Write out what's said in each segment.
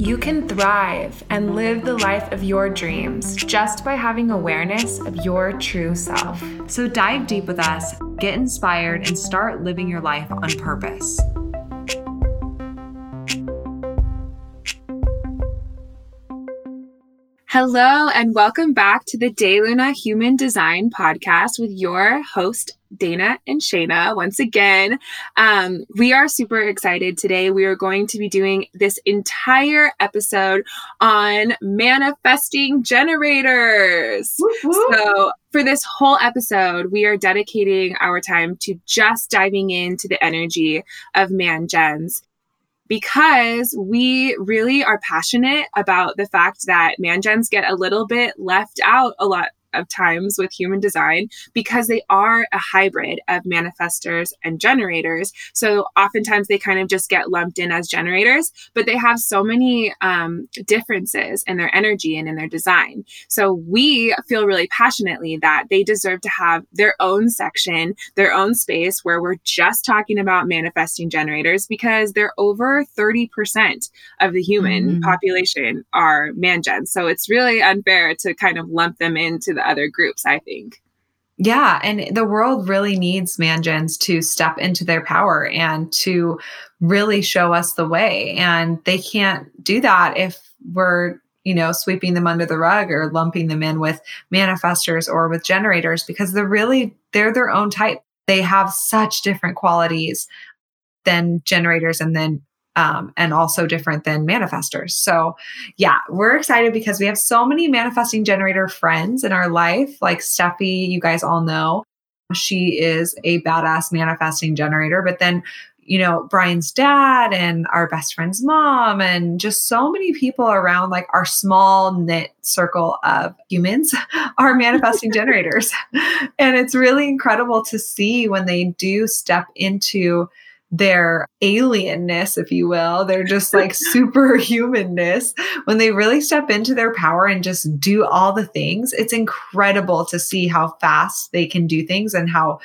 You can thrive and live the life of your dreams just by having awareness of your true self. So dive deep with us, get inspired, and start living your life on purpose. Hello, and welcome back to the De Luna Human Design Podcast with your host, Dana and Shayna once again. Um, we are super excited today. We are going to be doing this entire episode on manifesting generators. So, for this whole episode, we are dedicating our time to just diving into the energy of man gens because we really are passionate about the fact that man gens get a little bit left out a lot of times with human design because they are a hybrid of manifestors and generators. So oftentimes they kind of just get lumped in as generators, but they have so many um, differences in their energy and in their design. So we feel really passionately that they deserve to have their own section, their own space where we're just talking about manifesting generators because they're over 30% of the human mm-hmm. population are man gens. So it's really unfair to kind of lump them into the other groups, I think. Yeah, and the world really needs mangens to step into their power and to really show us the way. And they can't do that if we're, you know, sweeping them under the rug or lumping them in with manifestors or with generators because they're really they're their own type. They have such different qualities than generators and then um, and also different than manifestors. So, yeah, we're excited because we have so many manifesting generator friends in our life. Like Steffi, you guys all know, she is a badass manifesting generator. But then, you know, Brian's dad and our best friend's mom, and just so many people around like our small knit circle of humans are manifesting generators. And it's really incredible to see when they do step into their alienness, if you will, their just like superhumanness, when they really step into their power and just do all the things, it's incredible to see how fast they can do things and how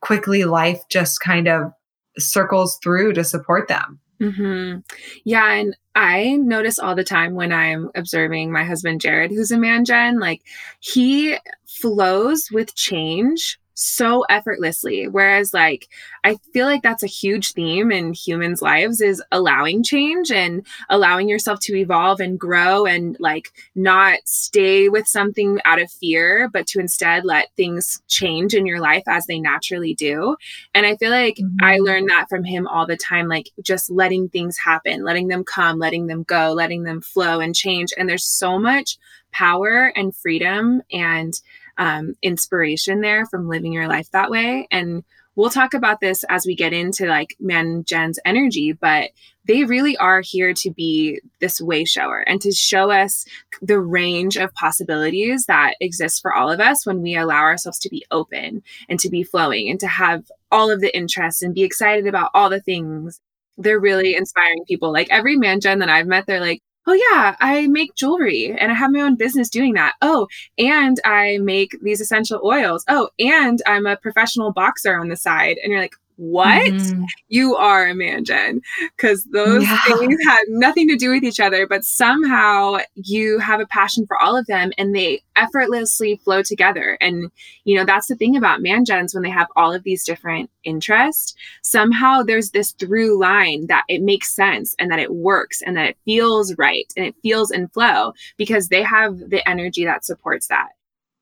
quickly life just kind of circles through to support them. Mm-hmm. Yeah. And I notice all the time when I'm observing my husband, Jared, who's a man gen, like he flows with change so effortlessly. Whereas like i feel like that's a huge theme in humans lives is allowing change and allowing yourself to evolve and grow and like not stay with something out of fear but to instead let things change in your life as they naturally do. And i feel like mm-hmm. i learned that from him all the time like just letting things happen letting them come letting them go letting them flow and change. And there's so much power and freedom and um, inspiration there from living your life that way. And we'll talk about this as we get into like man gen's energy, but they really are here to be this way shower and to show us the range of possibilities that exist for all of us when we allow ourselves to be open and to be flowing and to have all of the interests and be excited about all the things. They're really inspiring people. Like every man gen that I've met, they're like, oh yeah i make jewelry and i have my own business doing that. Oh and i make these essential oils. Oh and i'm a professional boxer on the side. And you're like what? Mm-hmm. you are a man gen because those yeah. things had nothing to do with each other but somehow you have a passion for all of them and they effortlessly flow together. And you know that's the thing about man gens when they have all of these different interests. Somehow there's this through line that it makes sense and that it works and that it feels right and it feels in flow because they have the energy that supports that.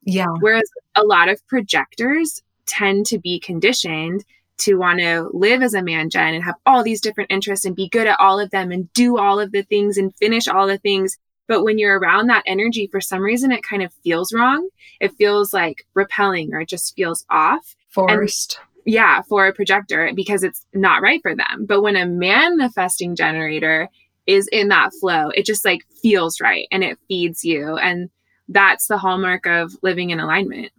Yeah. Whereas a lot of projectors tend to be conditioned to want to live as a man gen and have all these different interests and be good at all of them and do all of the things and finish all the things. But when you're around that energy, for some reason, it kind of feels wrong. It feels like repelling or it just feels off. Forced. And, yeah, for a projector because it's not right for them. But when a manifesting generator is in that flow, it just like feels right and it feeds you. And that's the hallmark of living in alignment.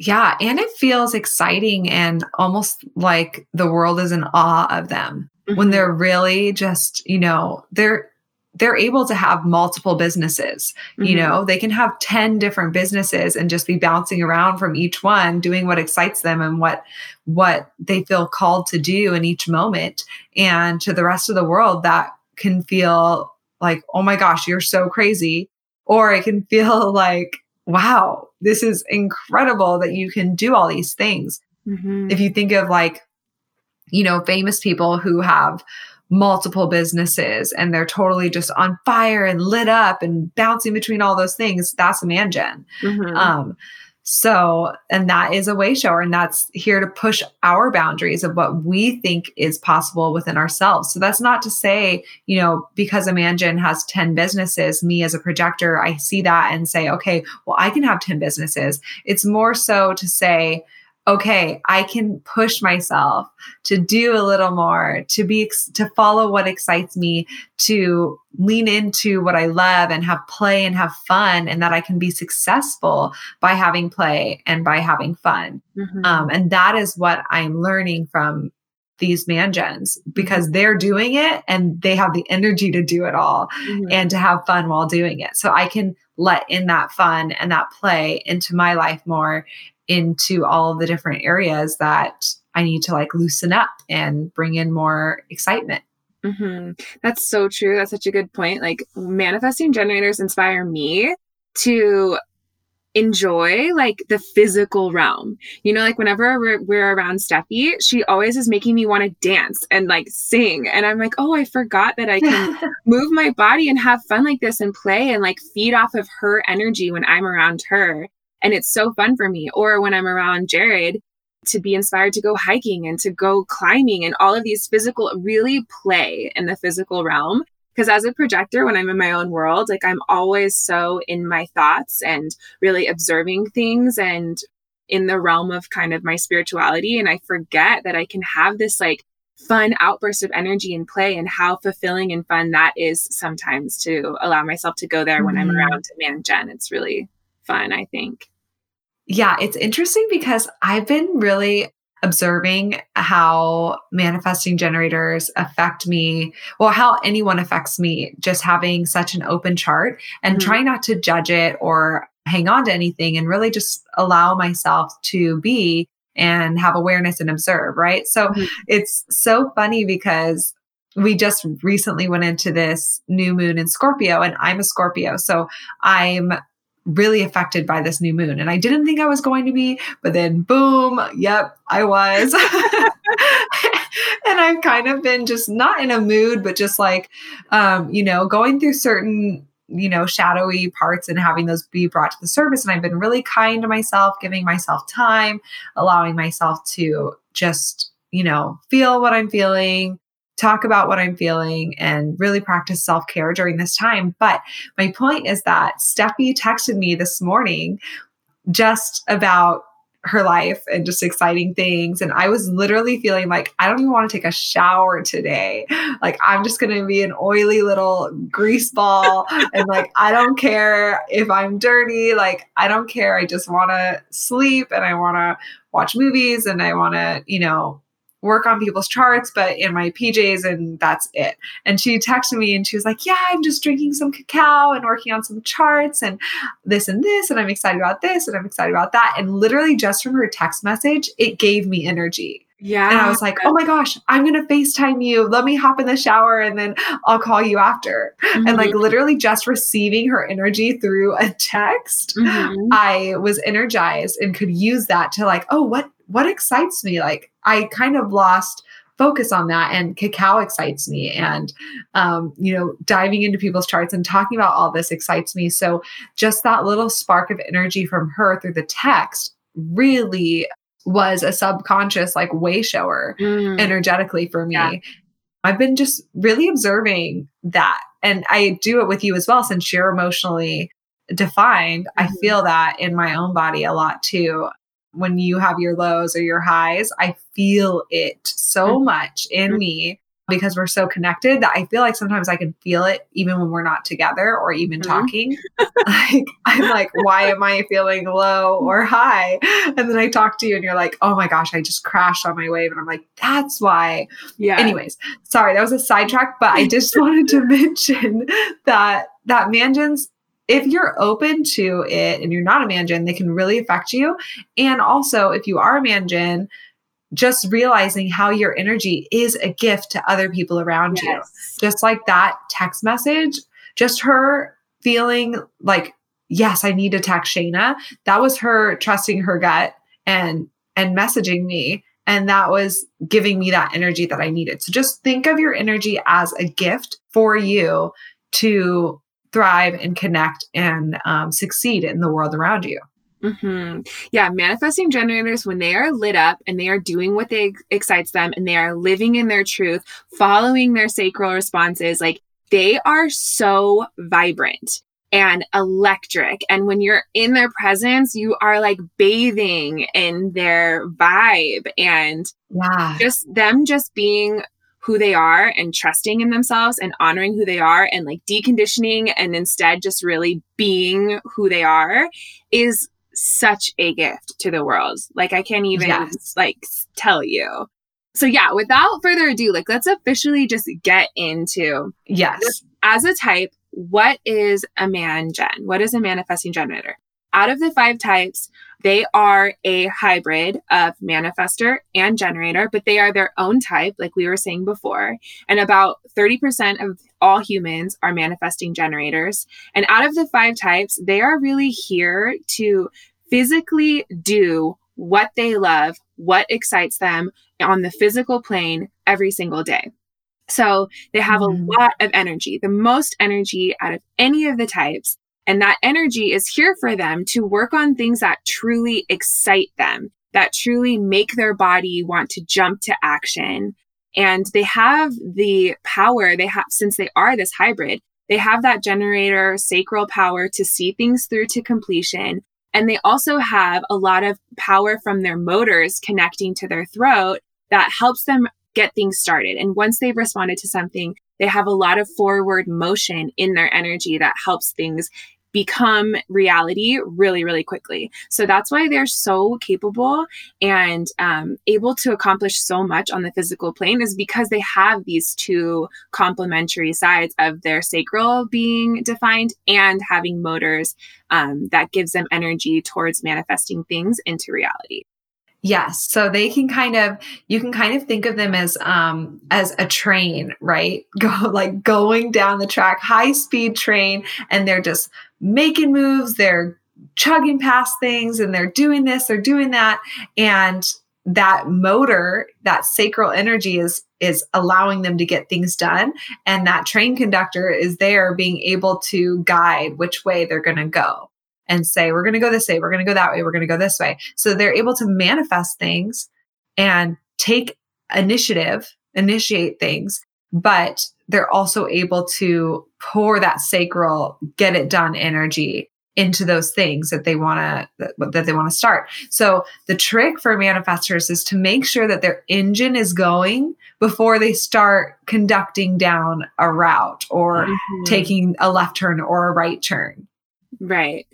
Yeah. And it feels exciting and almost like the world is in awe of them mm-hmm. when they're really just, you know, they're, they're able to have multiple businesses. Mm-hmm. You know, they can have 10 different businesses and just be bouncing around from each one, doing what excites them and what what they feel called to do in each moment. And to the rest of the world, that can feel like, oh my gosh, you're so crazy. Or it can feel like, wow, this is incredible that you can do all these things. Mm-hmm. If you think of like, you know, famous people who have multiple businesses and they're totally just on fire and lit up and bouncing between all those things, that's a man gen. Mm-hmm. Um, so, and that is a way shower, and that's here to push our boundaries of what we think is possible within ourselves. So, that's not to say, you know, because a man gen has 10 businesses, me as a projector, I see that and say, okay, well, I can have 10 businesses. It's more so to say, okay, I can push myself to do a little more, to be, to follow what excites me, to lean into what I love and have play and have fun, and that I can be successful by having play and by having fun. Mm-hmm. Um, and that is what I'm learning from these man gens because mm-hmm. they're doing it and they have the energy to do it all mm-hmm. and to have fun while doing it. So I can let in that fun and that play into my life more into all the different areas that I need to like loosen up and bring in more excitement. Mm-hmm. That's so true. That's such a good point. Like manifesting generators inspire me to enjoy like the physical realm. You know, like whenever we're, we're around Steffi, she always is making me want to dance and like sing. And I'm like, oh, I forgot that I can move my body and have fun like this and play and like feed off of her energy when I'm around her. And it's so fun for me. Or when I'm around Jared, to be inspired to go hiking and to go climbing and all of these physical, really play in the physical realm. Because as a projector, when I'm in my own world, like I'm always so in my thoughts and really observing things and in the realm of kind of my spirituality. And I forget that I can have this like fun outburst of energy and play and how fulfilling and fun that is sometimes to allow myself to go there mm-hmm. when I'm mm-hmm. around Man Gen. It's really fun, I think. Yeah, it's interesting because I've been really observing how manifesting generators affect me, well, how anyone affects me, just having such an open chart and mm-hmm. trying not to judge it or hang on to anything and really just allow myself to be and have awareness and observe, right? So mm-hmm. it's so funny because we just recently went into this new moon in Scorpio and I'm a Scorpio. So I'm really affected by this new moon. And I didn't think I was going to be, but then boom, yep, I was. and I've kind of been just not in a mood, but just like, um, you know, going through certain you know, shadowy parts and having those be brought to the surface. And I've been really kind to myself, giving myself time, allowing myself to just, you know, feel what I'm feeling, talk about what I'm feeling and really practice self care during this time. But my point is that Steffi texted me this morning just about her life and just exciting things. And I was literally feeling like I don't even want to take a shower today. Like I'm just going to be an oily little grease ball. and like, I don't care if I'm dirty. Like, I don't care. I just want to sleep and I want to watch movies and I want to, you know, work on people's charts, but in my PJs, and that's it. And she texted me and she was like, Yeah, I'm just drinking some cacao and working on some charts and this and this, and I'm excited about this and I'm excited about that. And literally, just from her text message, it gave me energy. Yeah. And I was like, oh my gosh, I'm going to FaceTime you. Let me hop in the shower and then I'll call you after. Mm-hmm. And like mm-hmm. literally just receiving her energy through a text, mm-hmm. I was energized and could use that to like, oh, what what excites me? Like I kind of lost focus on that and cacao excites me and um, you know diving into people's charts and talking about all this excites me so just that little spark of energy from her through the text really was a subconscious like way shower mm. energetically for me yeah. i've been just really observing that and i do it with you as well since you're emotionally defined mm-hmm. i feel that in my own body a lot too when you have your lows or your highs, I feel it so mm-hmm. much in me because we're so connected that I feel like sometimes I can feel it even when we're not together or even mm-hmm. talking. like I'm like, why am I feeling low or high? And then I talk to you and you're like, oh my gosh, I just crashed on my wave. And I'm like, that's why. Yeah. Anyways, sorry, that was a sidetrack, but I just wanted to mention that that mangens if you're open to it and you're not a mangen, they can really affect you. And also, if you are a mangen, just realizing how your energy is a gift to other people around yes. you. Just like that text message, just her feeling like, yes, I need to text Shayna. That was her trusting her gut and and messaging me. And that was giving me that energy that I needed. So just think of your energy as a gift for you to thrive and connect and um, succeed in the world around you. Mm-hmm. Yeah, manifesting generators, when they are lit up and they are doing what they excites them and they are living in their truth, following their sacral responses, like they are so vibrant and electric. And when you're in their presence, you are like bathing in their vibe and yeah. just them just being who they are and trusting in themselves and honoring who they are and like deconditioning and instead just really being who they are is such a gift to the world. Like I can't even yes. like tell you. So yeah, without further ado, like let's officially just get into yes. As a type, what is a man gen? What is a manifesting generator? Out of the five types, they are a hybrid of manifester and generator, but they are their own type, like we were saying before. And about 30% of all humans are manifesting generators. And out of the five types, they are really here to physically do what they love, what excites them on the physical plane every single day. So they have mm-hmm. a lot of energy, the most energy out of any of the types. And that energy is here for them to work on things that truly excite them, that truly make their body want to jump to action. And they have the power they have, since they are this hybrid, they have that generator sacral power to see things through to completion. And they also have a lot of power from their motors connecting to their throat that helps them get things started. And once they've responded to something, they have a lot of forward motion in their energy that helps things become reality really, really quickly. So that's why they're so capable and um, able to accomplish so much on the physical plane is because they have these two complementary sides of their sacral being defined and having motors um, that gives them energy towards manifesting things into reality. Yes. So they can kind of you can kind of think of them as um as a train, right? Go like going down the track, high speed train and they're just making moves, they're chugging past things and they're doing this, they're doing that and that motor, that sacral energy is is allowing them to get things done and that train conductor is there being able to guide which way they're going to go and say, we're going to go this way, we're going to go that way, we're going to go this way. So they're able to manifest things and take initiative, initiate things, but they're also able to pour that sacral, get it done energy into those things that they want to that, they want to start. So the trick for manifestors is to make sure that their engine is going before they start conducting down a route or mm-hmm. taking a left turn or a right turn. Right.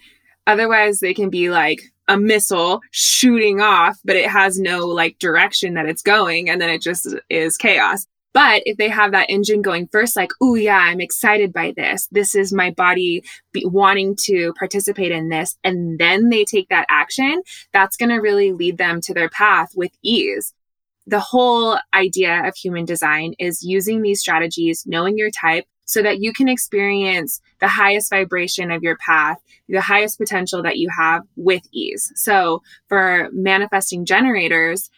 Otherwise, they can be like a missile shooting off, but it has no like direction that it's going. And then it just is chaos. But if they have that engine going first, like, oh, yeah, I'm excited by this. This is my body be- wanting to participate in this. And then they take that action, that's going to really lead them to their path with ease. The whole idea of human design is using these strategies, knowing your type, so that you can experience the highest vibration of your path, the highest potential that you have with ease. So for manifesting generators,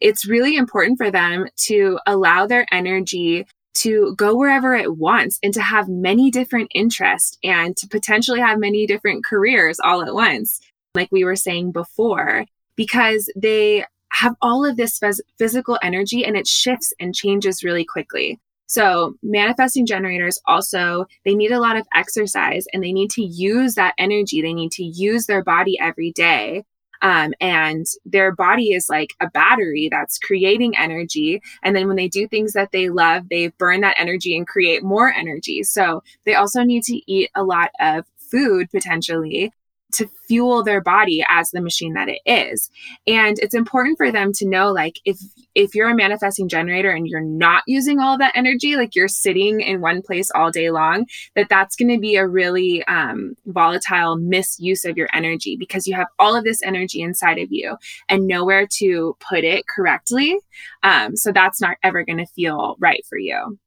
it's really important for them to allow their energy to go wherever it wants and to have many different interests and to potentially have many different careers all at once, like we were saying before, because they have all of this phys- physical energy and it shifts and changes really quickly. So, manifesting generators also, they need a lot of exercise and they need to use that energy. They need to use their body every day. Um, and their body is like a battery that's creating energy. And then when they do things that they love, they burn that energy and create more energy. So they also need to eat a lot of food potentially to fuel their body as the machine that it is. And it's important for them to know like if if you're a manifesting generator and you're not using all that energy like you're sitting in one place all day long that that's going to be a really um, volatile misuse of your energy because you have all of this energy inside of you and nowhere to put it correctly. Um, so that's not ever going to feel right for you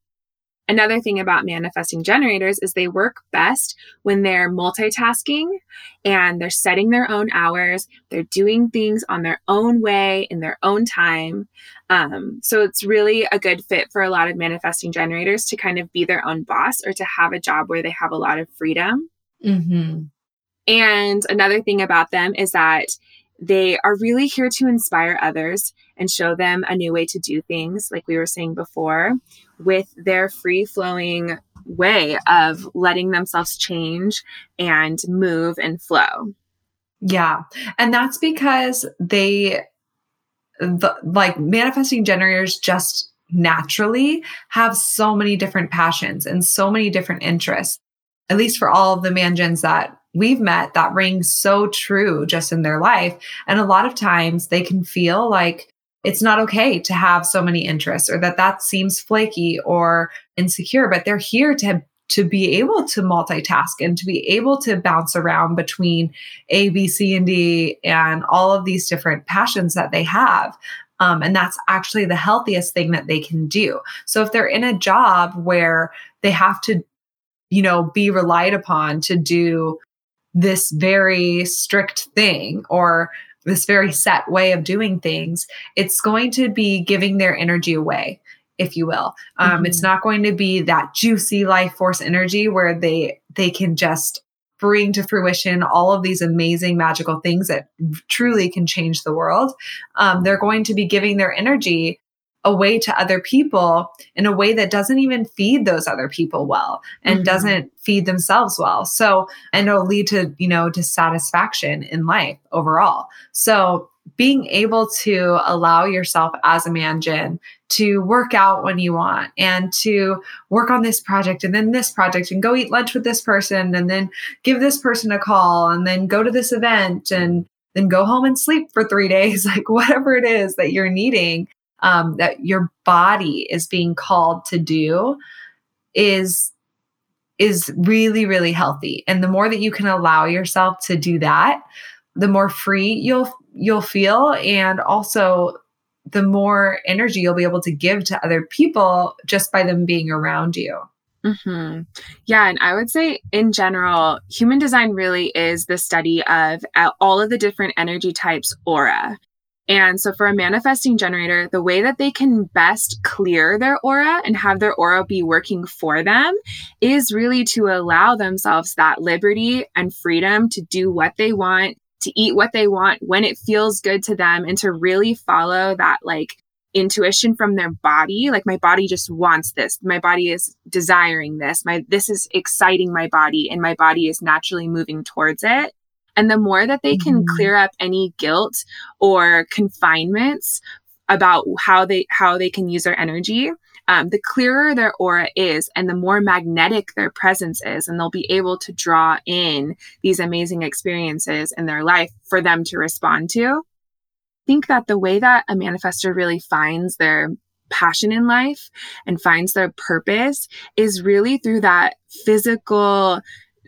Another thing about manifesting generators is they work best when they're multitasking and they're setting their own hours. They're doing things on their own way in their own time. Um, so it's really a good fit for a lot of manifesting generators to kind of be their own boss or to have a job where they have a lot of freedom. Mm-hmm. And another thing about them is that they are really here to inspire others and show them a new way to do things, like we were saying before, with their free flowing way of letting themselves change and move and flow. Yeah. And that's because they, the, like manifesting generators just naturally have so many different passions and so many different interests. At least for all of the mangens that we've met, that rings so true just in their life. And a lot of times they can feel like it's not okay to have so many interests or that that seems flaky or insecure but they're here to to be able to multitask and to be able to bounce around between a b c and d and all of these different passions that they have um, and that's actually the healthiest thing that they can do so if they're in a job where they have to you know be relied upon to do this very strict thing or this very set way of doing things, it's going to be giving their energy away, if you will. Um, mm-hmm. It's not going to be that juicy life force energy where they they can just bring to fruition all of these amazing magical things that truly can change the world. Um, they're going to be giving their energy away to other people in a way that doesn't even feed those other people well and mm-hmm. doesn't feed themselves well. So, and it'll lead to, you know, dissatisfaction in life overall. So, being able to allow yourself as a mangen to work out when you want and to work on this project and then this project and go eat lunch with this person and then give this person a call and then go to this event and then go home and sleep for three days, like whatever it is that you're needing um, that your body is being called to do is is really really healthy and the more that you can allow yourself to do that the more free you'll you'll feel and also the more energy you'll be able to give to other people just by them being around you Mm-hmm. Yeah. And I would say, in general, human design really is the study of uh, all of the different energy types aura. And so for a manifesting generator, the way that they can best clear their aura and have their aura be working for them is really to allow themselves that liberty and freedom to do what they want, to eat what they want when it feels good to them, and to really follow that like intuition from their body like my body just wants this. My body is desiring this. My this is exciting my body and my body is naturally moving towards it and the more that they can mm-hmm. clear up any guilt or confinements about how they how they can use their energy, um, the clearer their aura is and the more magnetic their presence is and they'll be able to draw in these amazing experiences in their life for them to respond to I think that the way that a manifester really finds their passion in life and finds their purpose is really through that physical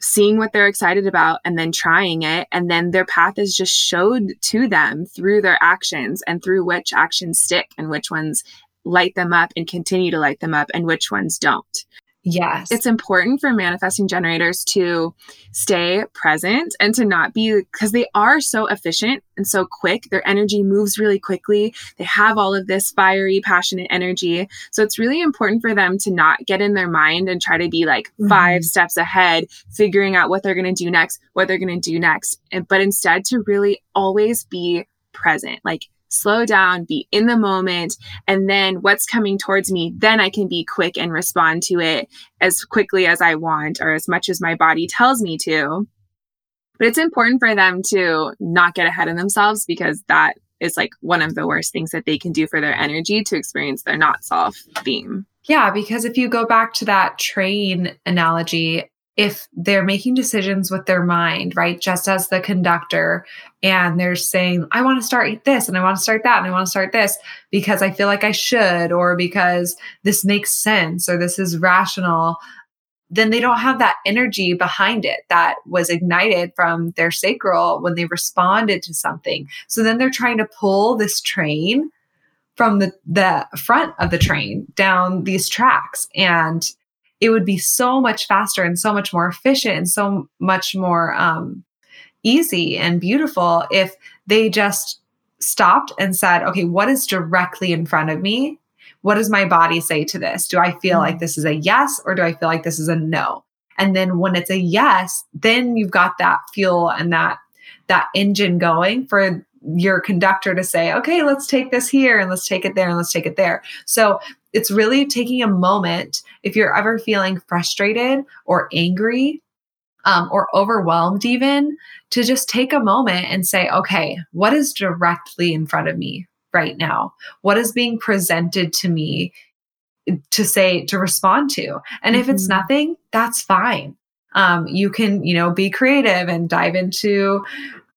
seeing what they're excited about and then trying it. And then their path is just showed to them through their actions and through which actions stick and which ones light them up and continue to light them up and which ones don't. Yes. It's important for manifesting generators to stay present and to not be because they are so efficient and so quick. Their energy moves really quickly. They have all of this fiery, passionate energy. So it's really important for them to not get in their mind and try to be like mm-hmm. five steps ahead, figuring out what they're going to do next, what they're going to do next, and, but instead to really always be present. Like slow down, be in the moment, and then what's coming towards me, then I can be quick and respond to it as quickly as I want or as much as my body tells me to. But it's important for them to not get ahead of themselves because that is like one of the worst things that they can do for their energy to experience their not self theme. Yeah, because if you go back to that train analogy, if they're making decisions with their mind, right, just as the conductor, and they're saying, I want to start this and I want to start that and I want to start this because I feel like I should, or because this makes sense or this is rational, then they don't have that energy behind it that was ignited from their sacral when they responded to something. So then they're trying to pull this train from the, the front of the train down these tracks. And it would be so much faster and so much more efficient and so much more um, easy and beautiful if they just stopped and said, okay, what is directly in front of me? What does my body say to this? Do I feel mm-hmm. like this is a yes or do I feel like this is a no? And then when it's a yes, then you've got that fuel and that that engine going for your conductor to say, okay, let's take this here and let's take it there and let's take it there. So it's really taking a moment if you're ever feeling frustrated or angry um, or overwhelmed, even to just take a moment and say, okay, what is directly in front of me right now? What is being presented to me to say, to respond to? And mm-hmm. if it's mm-hmm. nothing, that's fine. Um, you can, you know, be creative and dive into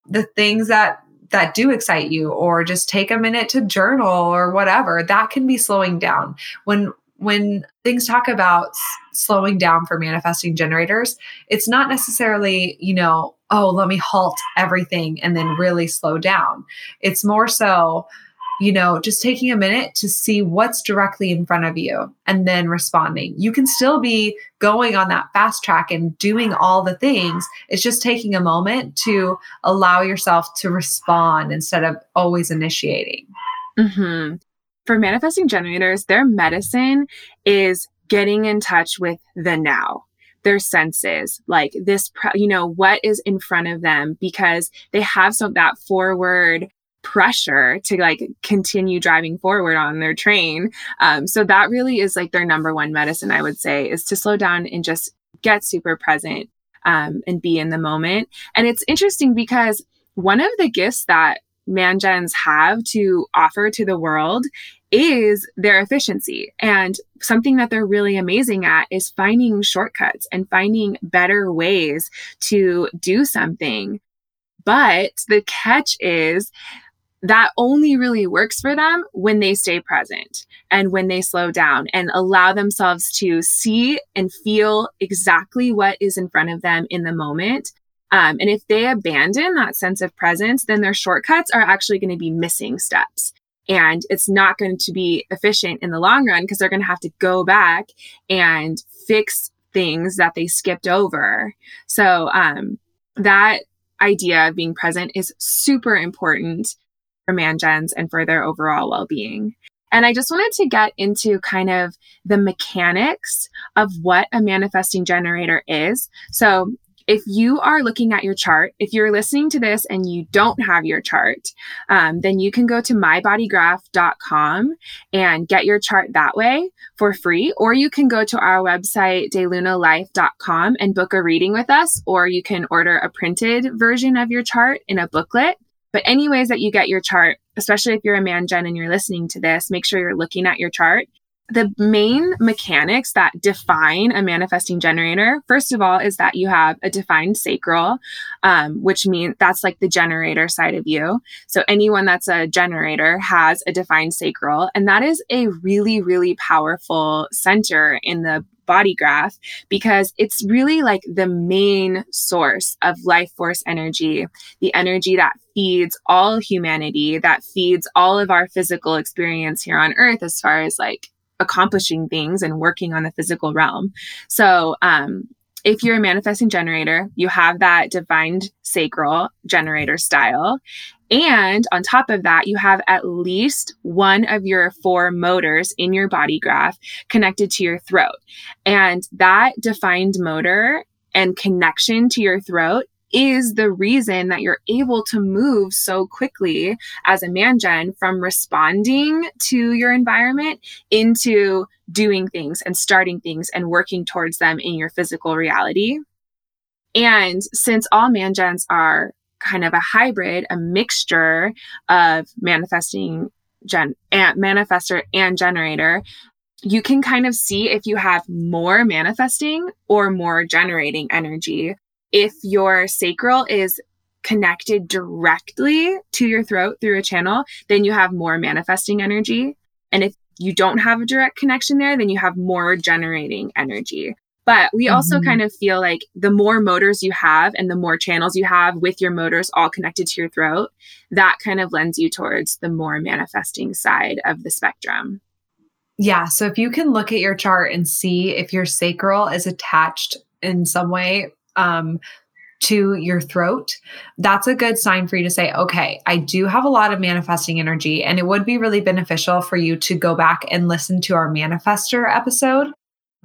the things that that do excite you or just take a minute to journal or whatever that can be slowing down. When when things talk about s- slowing down for manifesting generators it's not necessarily you know oh let me halt everything and then really slow down. It's more so you know, just taking a minute to see what's directly in front of you and then responding. You can still be going on that fast track and doing all the things. It's just taking a moment to allow yourself to respond instead of always initiating. Mm-hmm. For manifesting generators, their medicine is getting in touch with the now their senses like this you know what is in front of them because they have some that forward pressure to like continue driving forward on their train. Um, so that really is like their number one medicine, I would say, is to slow down and just get super present um, and be in the moment. And it's interesting because one of the gifts that mangens have to offer to the world is their efficiency. And something that they're really amazing at is finding shortcuts and finding better ways to do something. But the catch is that only really works for them when they stay present and when they slow down and allow themselves to see and feel exactly what is in front of them in the moment. Um, and if they abandon that sense of presence, then their shortcuts are actually going to be missing steps. And it's not going to be efficient in the long run because they're going to have to go back and fix things that they skipped over. So, um, that idea of being present is super important for mangens and for their overall well-being. And I just wanted to get into kind of the mechanics of what a manifesting generator is. So if you are looking at your chart, if you're listening to this and you don't have your chart, um, then you can go to mybodygraph.com and get your chart that way for free. Or you can go to our website, delunalife.com and book a reading with us, or you can order a printed version of your chart in a booklet. But any ways that you get your chart, especially if you're a mangen and you're listening to this, make sure you're looking at your chart. The main mechanics that define a manifesting generator, first of all, is that you have a defined sacral, um, which means that's like the generator side of you. So anyone that's a generator has a defined sacral, and that is a really, really powerful center in the body graph because it's really like the main source of life force energy, the energy that feeds all humanity, that feeds all of our physical experience here on earth as far as like accomplishing things and working on the physical realm. So, um, if you're a manifesting generator, you have that defined sacral generator style. And on top of that, you have at least one of your four motors in your body graph connected to your throat. And that defined motor and connection to your throat is the reason that you're able to move so quickly as a mangen from responding to your environment into doing things and starting things and working towards them in your physical reality. And since all mangens are kind of a hybrid, a mixture of manifesting gen and manifester and generator, you can kind of see if you have more manifesting or more generating energy. If your sacral is connected directly to your throat through a channel, then you have more manifesting energy. And if you don't have a direct connection there, then you have more generating energy. But we also mm-hmm. kind of feel like the more motors you have and the more channels you have with your motors all connected to your throat, that kind of lends you towards the more manifesting side of the spectrum. Yeah. So if you can look at your chart and see if your sacral is attached in some way um, to your throat, that's a good sign for you to say, okay, I do have a lot of manifesting energy. And it would be really beneficial for you to go back and listen to our manifester episode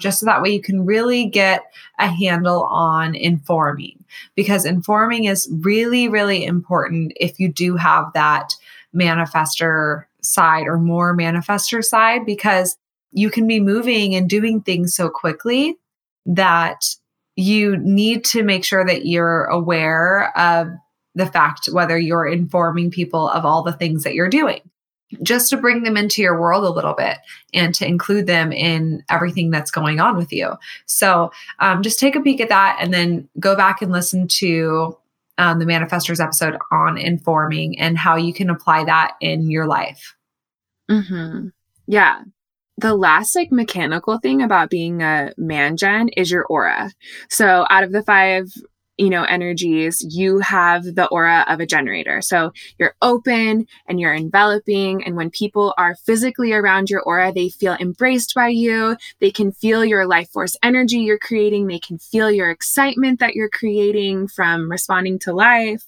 just so that way you can really get a handle on informing. Because informing is really, really important if you do have that manifester side or more manifester side because you can be moving and doing things so quickly that you need to make sure that you're aware of the fact whether you're informing people of all the things that you're doing just to bring them into your world a little bit and to include them in everything that's going on with you. So um, just take a peek at that and then go back and listen to um, the manifestors episode on informing and how you can apply that in your life. Mm-hmm. Yeah. The last like mechanical thing about being a man gen is your aura. So out of the five you know, energies, you have the aura of a generator. So you're open and you're enveloping. And when people are physically around your aura, they feel embraced by you. They can feel your life force energy you're creating. They can feel your excitement that you're creating from responding to life.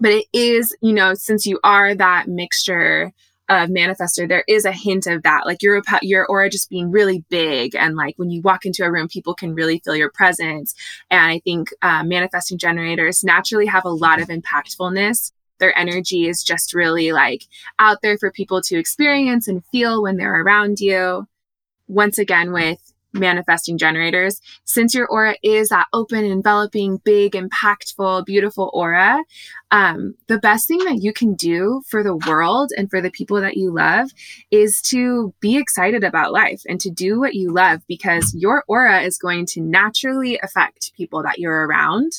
But it is, you know, since you are that mixture of manifester, there is a hint of that, like your your aura just being really big, and like when you walk into a room, people can really feel your presence. And I think uh, manifesting generators naturally have a lot of impactfulness. Their energy is just really like out there for people to experience and feel when they're around you. Once again, with manifesting generators, since your aura is that open, enveloping, big, impactful, beautiful aura, um, the best thing that you can do for the world and for the people that you love is to be excited about life and to do what you love because your aura is going to naturally affect people that you're around.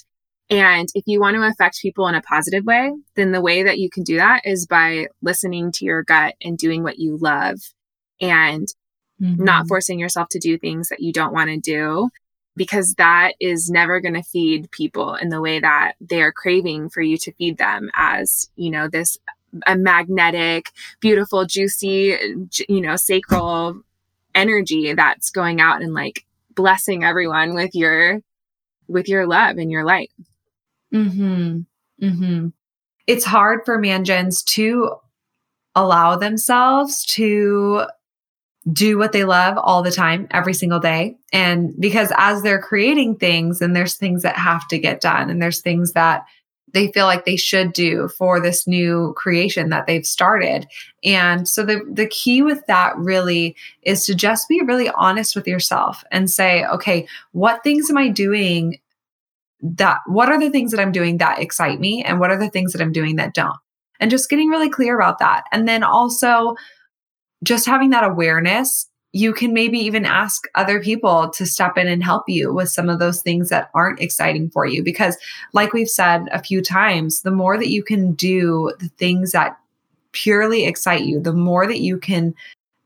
And if you want to affect people in a positive way, then the way that you can do that is by listening to your gut and doing what you love and mm-hmm. not forcing yourself to do things that you don't want to do because that is never going to feed people in the way that they're craving for you to feed them as, you know, this a magnetic, beautiful, juicy, you know, sacral energy that's going out and like blessing everyone with your with your love and your light. Mhm. Mhm. It's hard for mangens to allow themselves to do what they love all the time, every single day. And because as they're creating things, and there's things that have to get done, and there's things that they feel like they should do for this new creation that they've started. And so the the key with that really is to just be really honest with yourself and say, okay, what things am I doing that what are the things that I'm doing that excite me and what are the things that I'm doing that don't? And just getting really clear about that. And then also just having that awareness, you can maybe even ask other people to step in and help you with some of those things that aren't exciting for you. Because, like we've said a few times, the more that you can do the things that purely excite you, the more that you can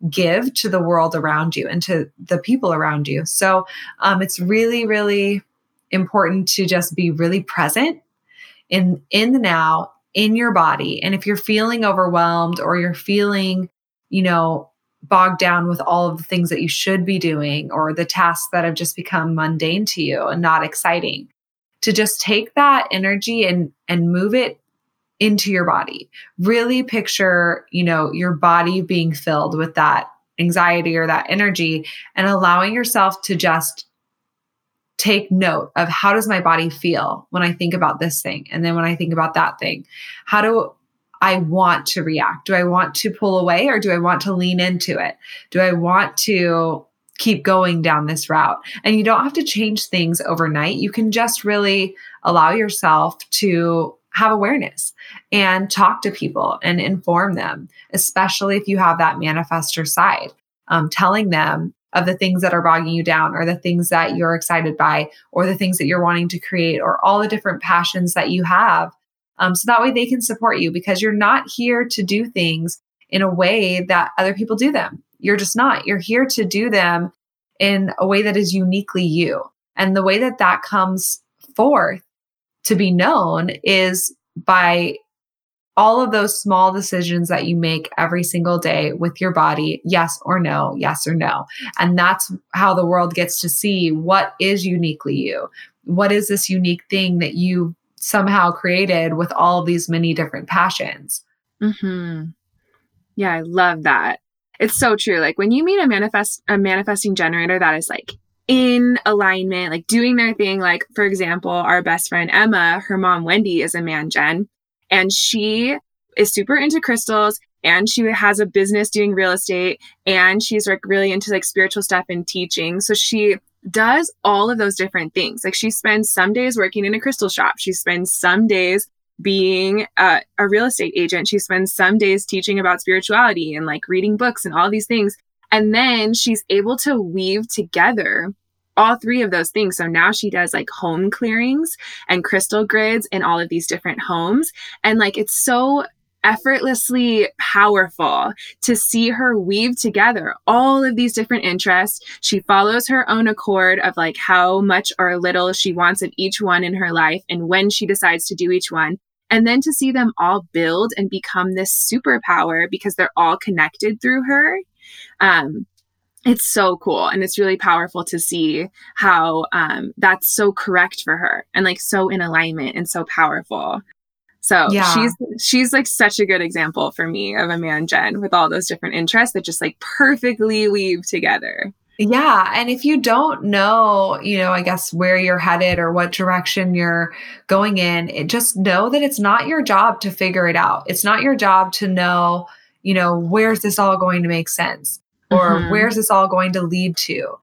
give to the world around you and to the people around you. So, um, it's really, really important to just be really present in in the now in your body and if you're feeling overwhelmed or you're feeling you know, bogged down with all of the things that you should be doing or the tasks that have just become mundane to you and not exciting to just take that energy and and move it into your body. Really picture you know your body being filled with that anxiety or that energy and allowing yourself to just take note of how does my body feel when i think about this thing and then when i think about that thing? How do I want to react? Do I want to pull away or do I want to lean into it? Do I want to keep going down this route. And you don't have to change things overnight. You can just really allow yourself to have awareness and talk to people and inform them, especially if you have that manifester side, um, telling them of the things that are bogging you down or the things that you're excited by or the things that you're wanting to create or all the different passions that you have. Um, so that way they can support you because you're not here to do things in a way that other people do them. You're just not. You're here to do them in a way that is uniquely you. And the way that that comes forth to be known is by all of those small decisions that you make every single day with your body yes or no, yes or no. And that's how the world gets to see what is uniquely you. What is this unique thing that you somehow created with all these many different passions? hmm Yeah, I love that. It's so true. Like when you meet a manifest a manifesting generator that is like in alignment, like doing their thing. Like, for example, our best friend Emma, her mom Wendy is a man gen, and she is super into crystals and she has a business doing real estate and she's like really into like spiritual stuff and teaching. So she does all of those different things. Like she spends some days working in a crystal shop. She spends some days being a, a real estate agent. She spends some days teaching about spirituality and like reading books and all these things. And then she's able to weave together all three of those things. So now she does like home clearings and crystal grids in all of these different homes. And like it's so effortlessly powerful to see her weave together all of these different interests. She follows her own accord of like how much or little she wants of each one in her life and when she decides to do each one. And then to see them all build and become this superpower because they're all connected through her. Um, it's so cool and it's really powerful to see how um, that's so correct for her and like so in alignment and so powerful so yeah. she's she's like such a good example for me of a man gen with all those different interests that just like perfectly weave together yeah. And if you don't know, you know, I guess where you're headed or what direction you're going in, it, just know that it's not your job to figure it out. It's not your job to know, you know, where's this all going to make sense or mm-hmm. where's this all going to lead to?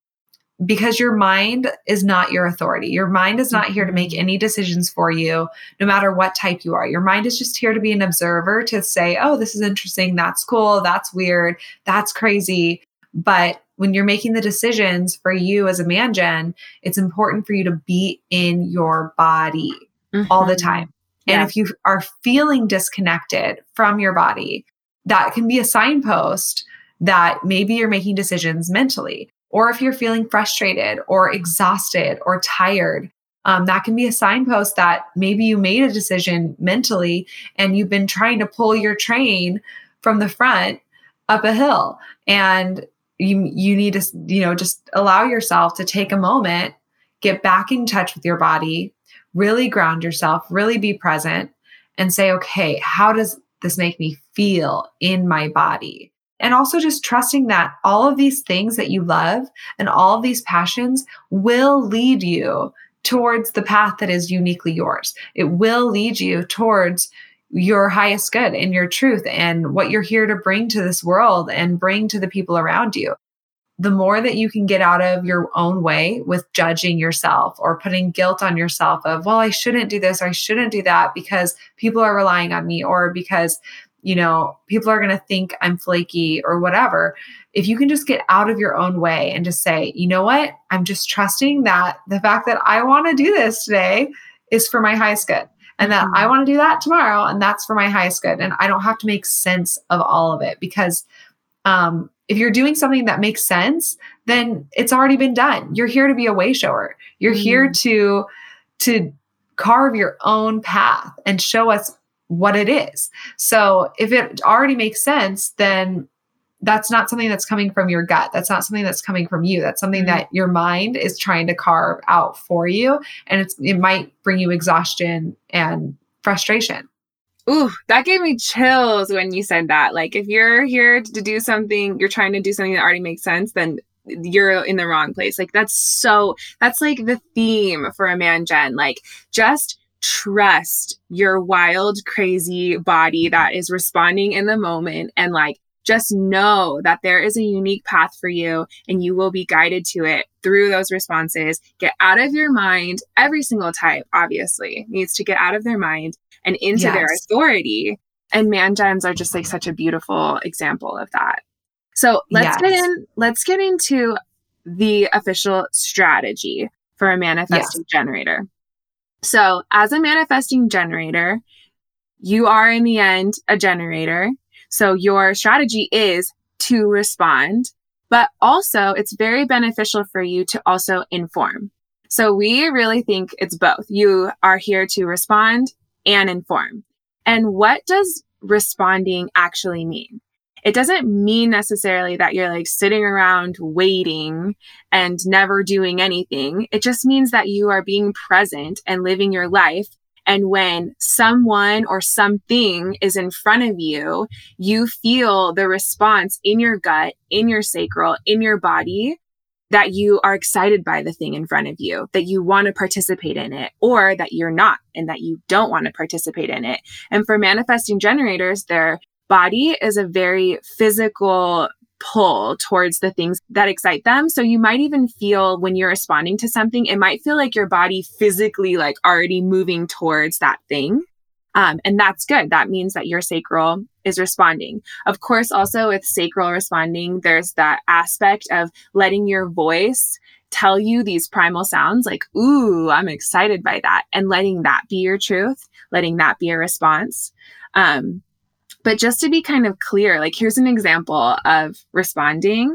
Because your mind is not your authority. Your mind is not here to make any decisions for you, no matter what type you are. Your mind is just here to be an observer to say, oh, this is interesting. That's cool. That's weird. That's crazy. But when you're making the decisions for you as a man gen, it's important for you to be in your body mm-hmm. all the mm-hmm. time. And if you are feeling disconnected from your body, that can be a signpost that maybe you're making decisions mentally, or if you're feeling frustrated or exhausted or tired. Um, that can be a signpost that maybe you made a decision mentally and you've been trying to pull your train from the front up a hill and you you need to you know just allow yourself to take a moment get back in touch with your body really ground yourself really be present and say okay how does this make me feel in my body and also just trusting that all of these things that you love and all of these passions will lead you towards the path that is uniquely yours. It will lead you towards your highest good and your truth and what you're here to bring to this world and bring to the people around you. The more that you can get out of your own way with judging yourself or putting guilt on yourself of, well, I shouldn't do this or I shouldn't do that because people are relying on me or because you know, people are going to think I'm flaky or whatever. If you can just get out of your own way and just say, you know what, I'm just trusting that the fact that I want to do this today is for my highest good and that mm-hmm. I want to do that tomorrow and that's for my highest good. And I don't have to make sense of all of it because um, if you're doing something that makes sense, then it's already been done. You're here to be a way shower. You're mm-hmm. here to to carve your own path and show us what it is. So if it already makes sense, then that's not something that's coming from your gut. That's not something that's coming from you. That's something mm-hmm. that your mind is trying to carve out for you. And it's it might bring you exhaustion and frustration. Ooh, that gave me chills when you said that. Like if you're here to do something, you're trying to do something that already makes sense, then you're in the wrong place. Like that's so that's like the theme for a man gen. Like just trust your wild, crazy body that is responding in the moment and like just know that there is a unique path for you and you will be guided to it through those responses. Get out of your mind. Every single type, obviously, needs to get out of their mind and into yes. their authority. And man gens are just like such a beautiful example of that. So let's yes. get in, let's get into the official strategy for a manifesting yes. generator. So as a manifesting generator, you are in the end a generator. So your strategy is to respond, but also it's very beneficial for you to also inform. So we really think it's both. You are here to respond and inform. And what does responding actually mean? It doesn't mean necessarily that you're like sitting around waiting and never doing anything. It just means that you are being present and living your life and when someone or something is in front of you, you feel the response in your gut, in your sacral, in your body that you are excited by the thing in front of you, that you want to participate in it, or that you're not and that you don't want to participate in it. And for manifesting generators, their body is a very physical pull towards the things that excite them. So you might even feel when you're responding to something, it might feel like your body physically like already moving towards that thing. Um, and that's good. That means that your sacral is responding. Of course, also with sacral responding, there's that aspect of letting your voice tell you these primal sounds like, ooh, I'm excited by that, and letting that be your truth, letting that be a response. Um, but just to be kind of clear, like here's an example of responding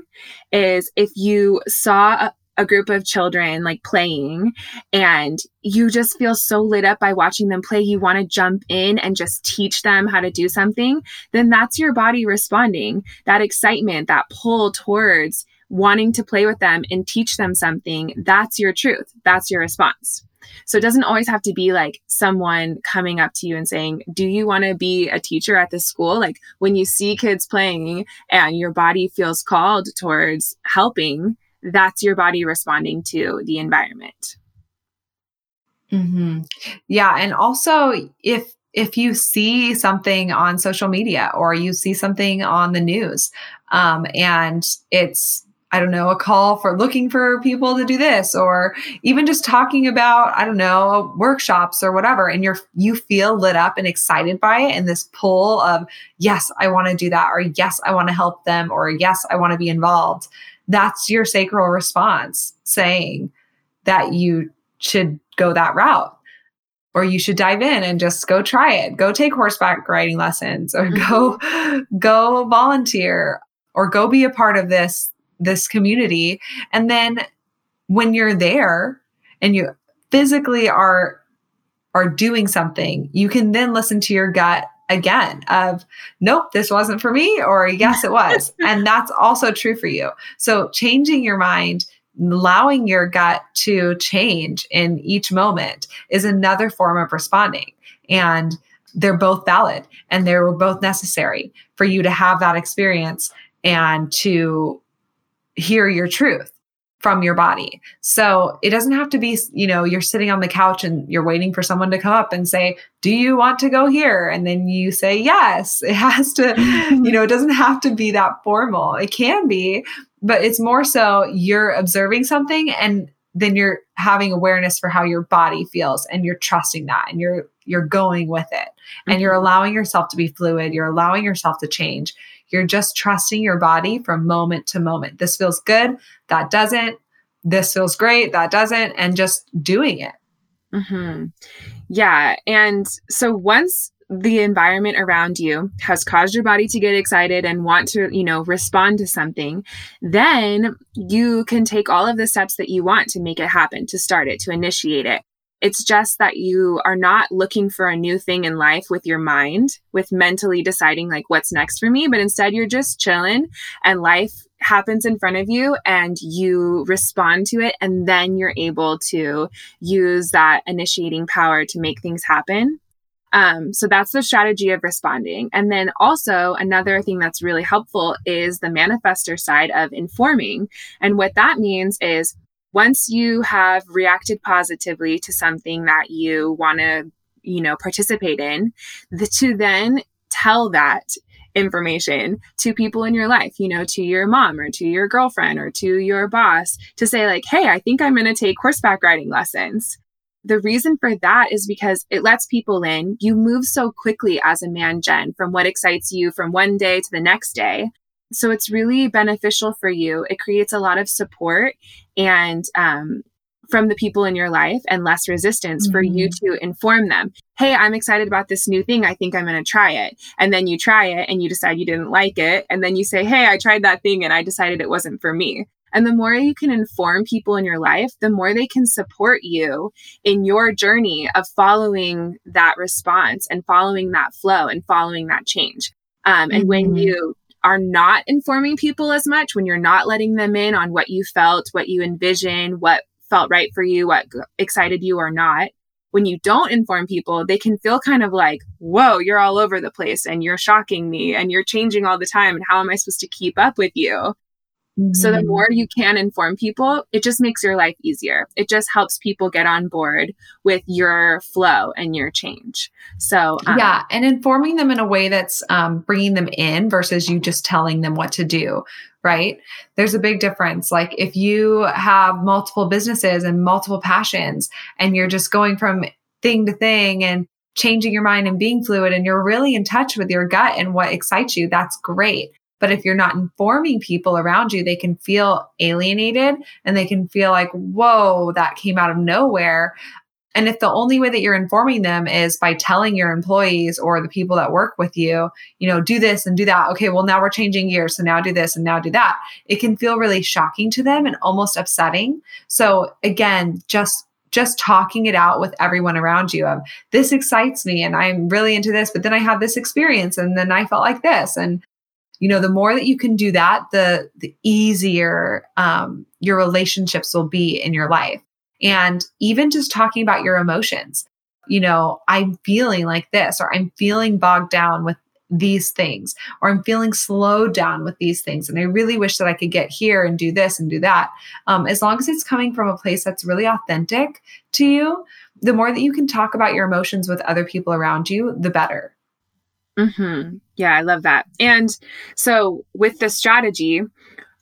is if you saw a, a group of children like playing and you just feel so lit up by watching them play you want to jump in and just teach them how to do something then that's your body responding. That excitement that pull towards wanting to play with them and teach them something that's your truth. That's your response so it doesn't always have to be like someone coming up to you and saying, Do you want to be a teacher at this school? Like when you see kids playing and your body feels called towards helping, that's your body responding to the environment. Mm-hmm. Yeah. And also, if if you see something on social media or you see something on the news um, and it's I don't know, a call for looking for people to do this, or even just talking about, I don't know, workshops or whatever. And you're, you feel lit up and excited by it. And this pull of, yes, I want to do that, or yes, I want to help them, or yes, I want to be involved. That's your sacral response saying that you should go that route or you should dive in and just go try it go take horseback riding lessons or go mm-hmm. go volunteer or go be a part of this this community. And then when you're there and you physically are are doing something, you can then listen to your gut again of nope this wasn't for me or yes it was. And that's also true for you. So changing your mind allowing your gut to change in each moment is another form of responding. And they're both valid and they were both necessary for you to have that experience and to hear your truth from your body. So it doesn't have to be, you know, you're sitting on the couch and you're waiting for someone to come up and say, Do you want to go here? And then you say, Yes. It has to, you know, it doesn't have to be that formal. It can be, but it's more so you're observing something and then you're having awareness for how your body feels and you're trusting that and you're you're going with it and you're mm-hmm. allowing yourself to be fluid you're allowing yourself to change you're just trusting your body from moment to moment. This feels good, that doesn't. This feels great, that doesn't, and just doing it. Mm-hmm. Yeah. And so once the environment around you has caused your body to get excited and want to, you know, respond to something, then you can take all of the steps that you want to make it happen, to start it, to initiate it. It's just that you are not looking for a new thing in life with your mind, with mentally deciding like what's next for me, but instead you're just chilling and life happens in front of you and you respond to it. And then you're able to use that initiating power to make things happen. Um, so that's the strategy of responding. And then also another thing that's really helpful is the manifester side of informing. And what that means is once you have reacted positively to something that you want to you know participate in the, to then tell that information to people in your life, you know, to your mom or to your girlfriend or to your boss to say, like, hey, I think I'm going to take horseback riding lessons. The reason for that is because it lets people in. You move so quickly as a man gen, from what excites you from one day to the next day. So it's really beneficial for you. It creates a lot of support and um, from the people in your life and less resistance mm-hmm. for you mm-hmm. to inform them. Hey, I'm excited about this new thing. I think I'm going to try it. And then you try it and you decide you didn't like it. And then you say, Hey, I tried that thing and I decided it wasn't for me. And the more you can inform people in your life, the more they can support you in your journey of following that response and following that flow and following that change. Um, and mm-hmm. when you are not informing people as much, when you're not letting them in on what you felt, what you envision, what felt right for you, what excited you or not, when you don't inform people, they can feel kind of like, whoa, you're all over the place and you're shocking me and you're changing all the time. And how am I supposed to keep up with you? Mm-hmm. So the mm-hmm. more you can inform people, it just makes your life easier. It just helps people get on board with your flow and your change. So um, yeah, and informing them in a way that's um, bringing them in versus you just telling them what to do. Right? There's a big difference. Like if you have multiple businesses and multiple passions, and you're just going from thing to thing and changing your mind and being fluid and you're really in touch with your gut and what excites you, that's great. But if you're not informing people around you, they can feel alienated and they can feel like, whoa, that came out of nowhere. And if the only way that you're informing them is by telling your employees or the people that work with you, you know, do this and do that. Okay, well, now we're changing gears. So now do this and now do that. It can feel really shocking to them and almost upsetting. So again, just just talking it out with everyone around you of this excites me and I'm really into this, but then I had this experience and then I felt like this. And you know the more that you can do that the the easier um, your relationships will be in your life. And even just talking about your emotions you know i'm feeling like this or i'm feeling bogged down with these things or i'm feeling slowed down with these things and i really wish that i could get here and do this and do that. Um, as long as it's coming from a place that's really authentic to you the more that you can talk about your emotions with other people around you the better Mm-hmm. Yeah, I love that. And so, with the strategy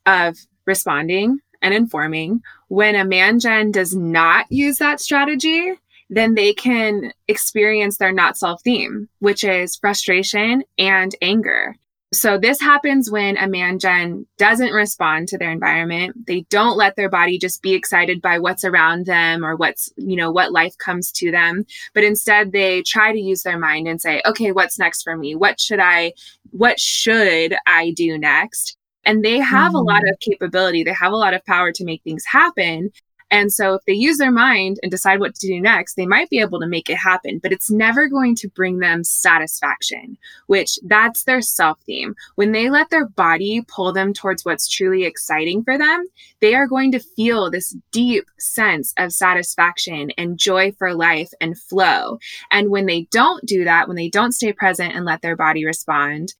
of responding and informing, when a man gen does not use that strategy, then they can experience their not self theme, which is frustration and anger. So this happens when a man gen doesn't respond to their environment. They don't let their body just be excited by what's around them or what's, you know, what life comes to them, but instead they try to use their mind and say, "Okay, what's next for me? What should I what should I do next?" And they have mm-hmm. a lot mm-hmm. of capability. They have a lot of power to make things happen. And so if they use their mind and decide what to do next, they might be able to make it happen, but it's never going to bring them satisfaction, which that's their self theme. When they let their body pull them towards what's truly exciting for them, they are going to feel this deep sense of satisfaction and joy for life and flow. And when they don't do that, when they don't stay present and let their body respond,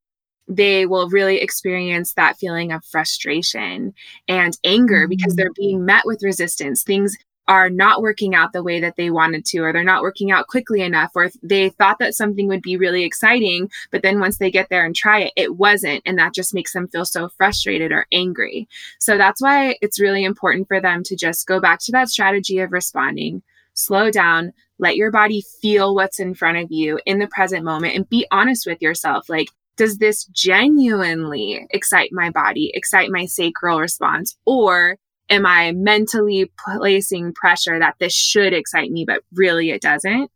they will really experience that feeling of frustration and anger mm-hmm. because they're being met with resistance. Things are not working out the way that they wanted to, or they're not working out quickly enough, or they thought that something would be really exciting, but then once they get there and try it, it wasn't. And that just makes them feel so frustrated or angry. So that's why it's really important for them to just go back to that strategy of responding, slow down, let your body feel what's in front of you in the present moment, and be honest with yourself. Like, does this genuinely excite my body, excite my sacral response? Or am I mentally placing pressure that this should excite me, but really it doesn't?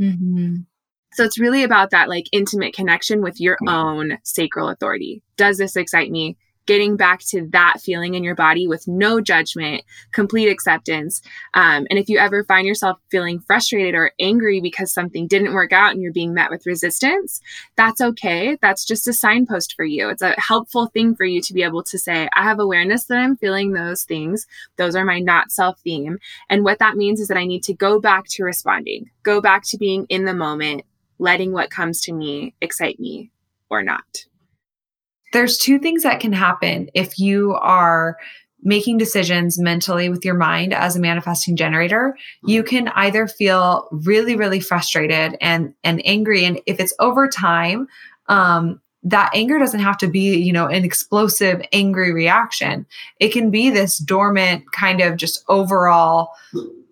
Mm-hmm. So it's really about that like intimate connection with your own sacral authority. Does this excite me? Getting back to that feeling in your body with no judgment, complete acceptance. Um, and if you ever find yourself feeling frustrated or angry because something didn't work out and you're being met with resistance, that's okay. That's just a signpost for you. It's a helpful thing for you to be able to say, I have awareness that I'm feeling those things. Those are my not self theme. And what that means is that I need to go back to responding, go back to being in the moment, letting what comes to me excite me or not there's two things that can happen if you are making decisions mentally with your mind as a manifesting generator you can either feel really really frustrated and and angry and if it's over time um that anger doesn't have to be, you know, an explosive, angry reaction. It can be this dormant kind of just overall,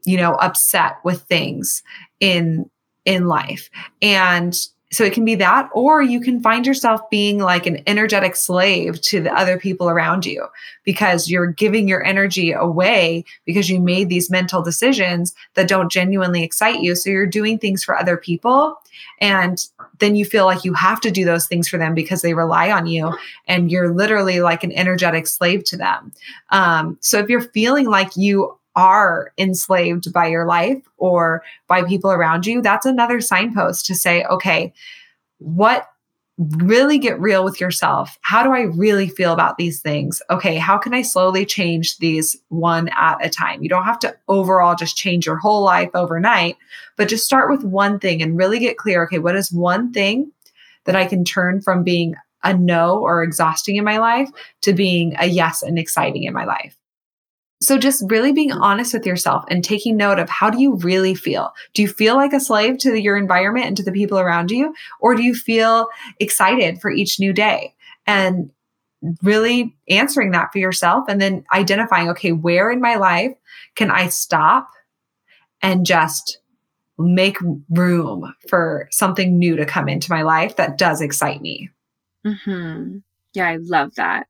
you know, upset with things in in life. And so it can be that, or you can find yourself being like an energetic slave to the other people around you because you're giving your energy away because you made these mental decisions that don't genuinely excite you. So you're doing things for other people. And then you feel like you have to do those things for them because they rely on you and you're literally like an energetic slave to them. Um, so if you're feeling like you are enslaved by your life or by people around you, that's another signpost to say, okay, what really get real with yourself. How do I really feel about these things? Okay, how can I slowly change these one at a time? You don't have to overall just change your whole life overnight, but just start with one thing and really get clear. Okay, what is one thing that I can turn from being a no or exhausting in my life to being a yes and exciting in my life? So just really being honest with yourself and taking note of how do you really feel? Do you feel like a slave to your environment and to the people around you? Or do you feel excited for each new day? And really answering that for yourself and then identifying, okay, where in my life can I stop and just make room for something new to come into my life that does excite me? Mm-hmm. Yeah, I love that.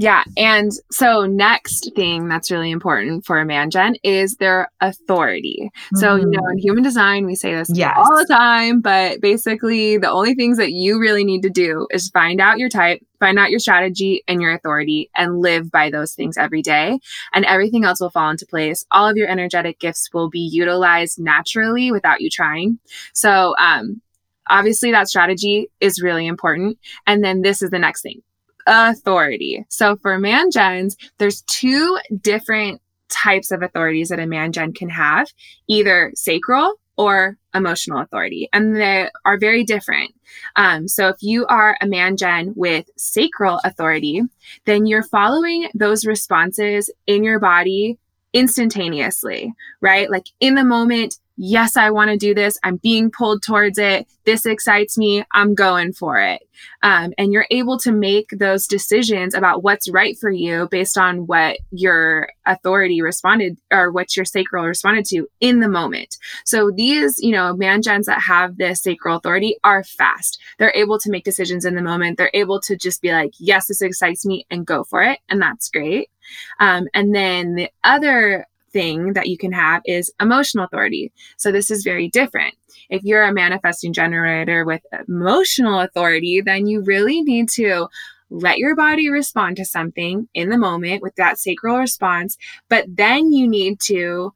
Yeah. And so, next thing that's really important for a man gen is their authority. Mm-hmm. So, you know, in mm-hmm. human design, we say this yes. all the time, but basically, the only things that you really need to do is find out your type, find out your strategy and your authority, and live by those things every day. And everything else will fall into place. All of your energetic gifts will be utilized naturally without you trying. So, um, obviously, that strategy is really important. And then this is the next thing authority. So for man gens, there's two different types of authorities that a man gen can have either sacral or emotional authority, and they are very different. Um, so if you are a man gen with sacral authority, then you're following those responses in your body instantaneously, right? Like in the moment, yes, I want to do this. I'm being pulled towards it. This excites me. I'm going for it. Um, and you're able to make those decisions about what's right for you based on what your authority responded or what your sacral responded to in the moment. So these, you know, man gens that have this sacral authority are fast. They're able to make decisions in the moment. They're able to just be like, yes, this excites me and go for it. And that's great. Um, and then the other thing that you can have is emotional authority. So this is very different. If you're a manifesting generator with emotional authority, then you really need to let your body respond to something in the moment with that sacral response, but then you need to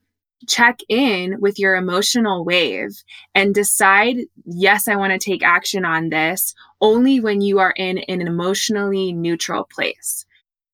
check in with your emotional wave and decide, yes, I want to take action on this only when you are in, an emotionally neutral place.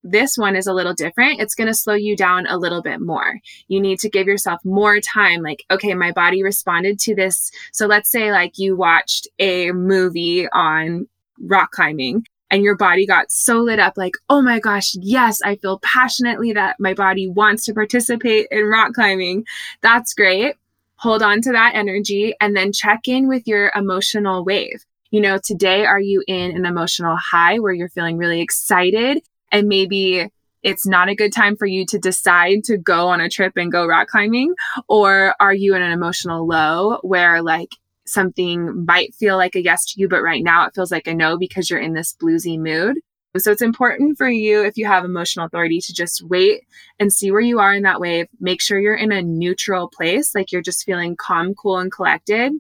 This one is a little different. It's going to slow you down a little bit more. You need to give yourself more time. Like, okay, my body responded to this. So let's say, like, you watched a movie on rock climbing and your body got so lit up like oh my gosh yes i feel passionately that my body wants to participate in rock climbing that's great hold on to that energy and then check in with your emotional wave you know today are you in an emotional high where you're feeling really excited and maybe it's not a good time for you to decide to go on a trip and go rock climbing? Or are you in an emotional low where like something might feel like a yes to you, but right now it feels like a no because you're in this bluesy mood? So it's important for you if you have emotional authority to just wait and see where you are in that wave. Make sure you're in a neutral place, like you're just feeling calm, cool, and collected.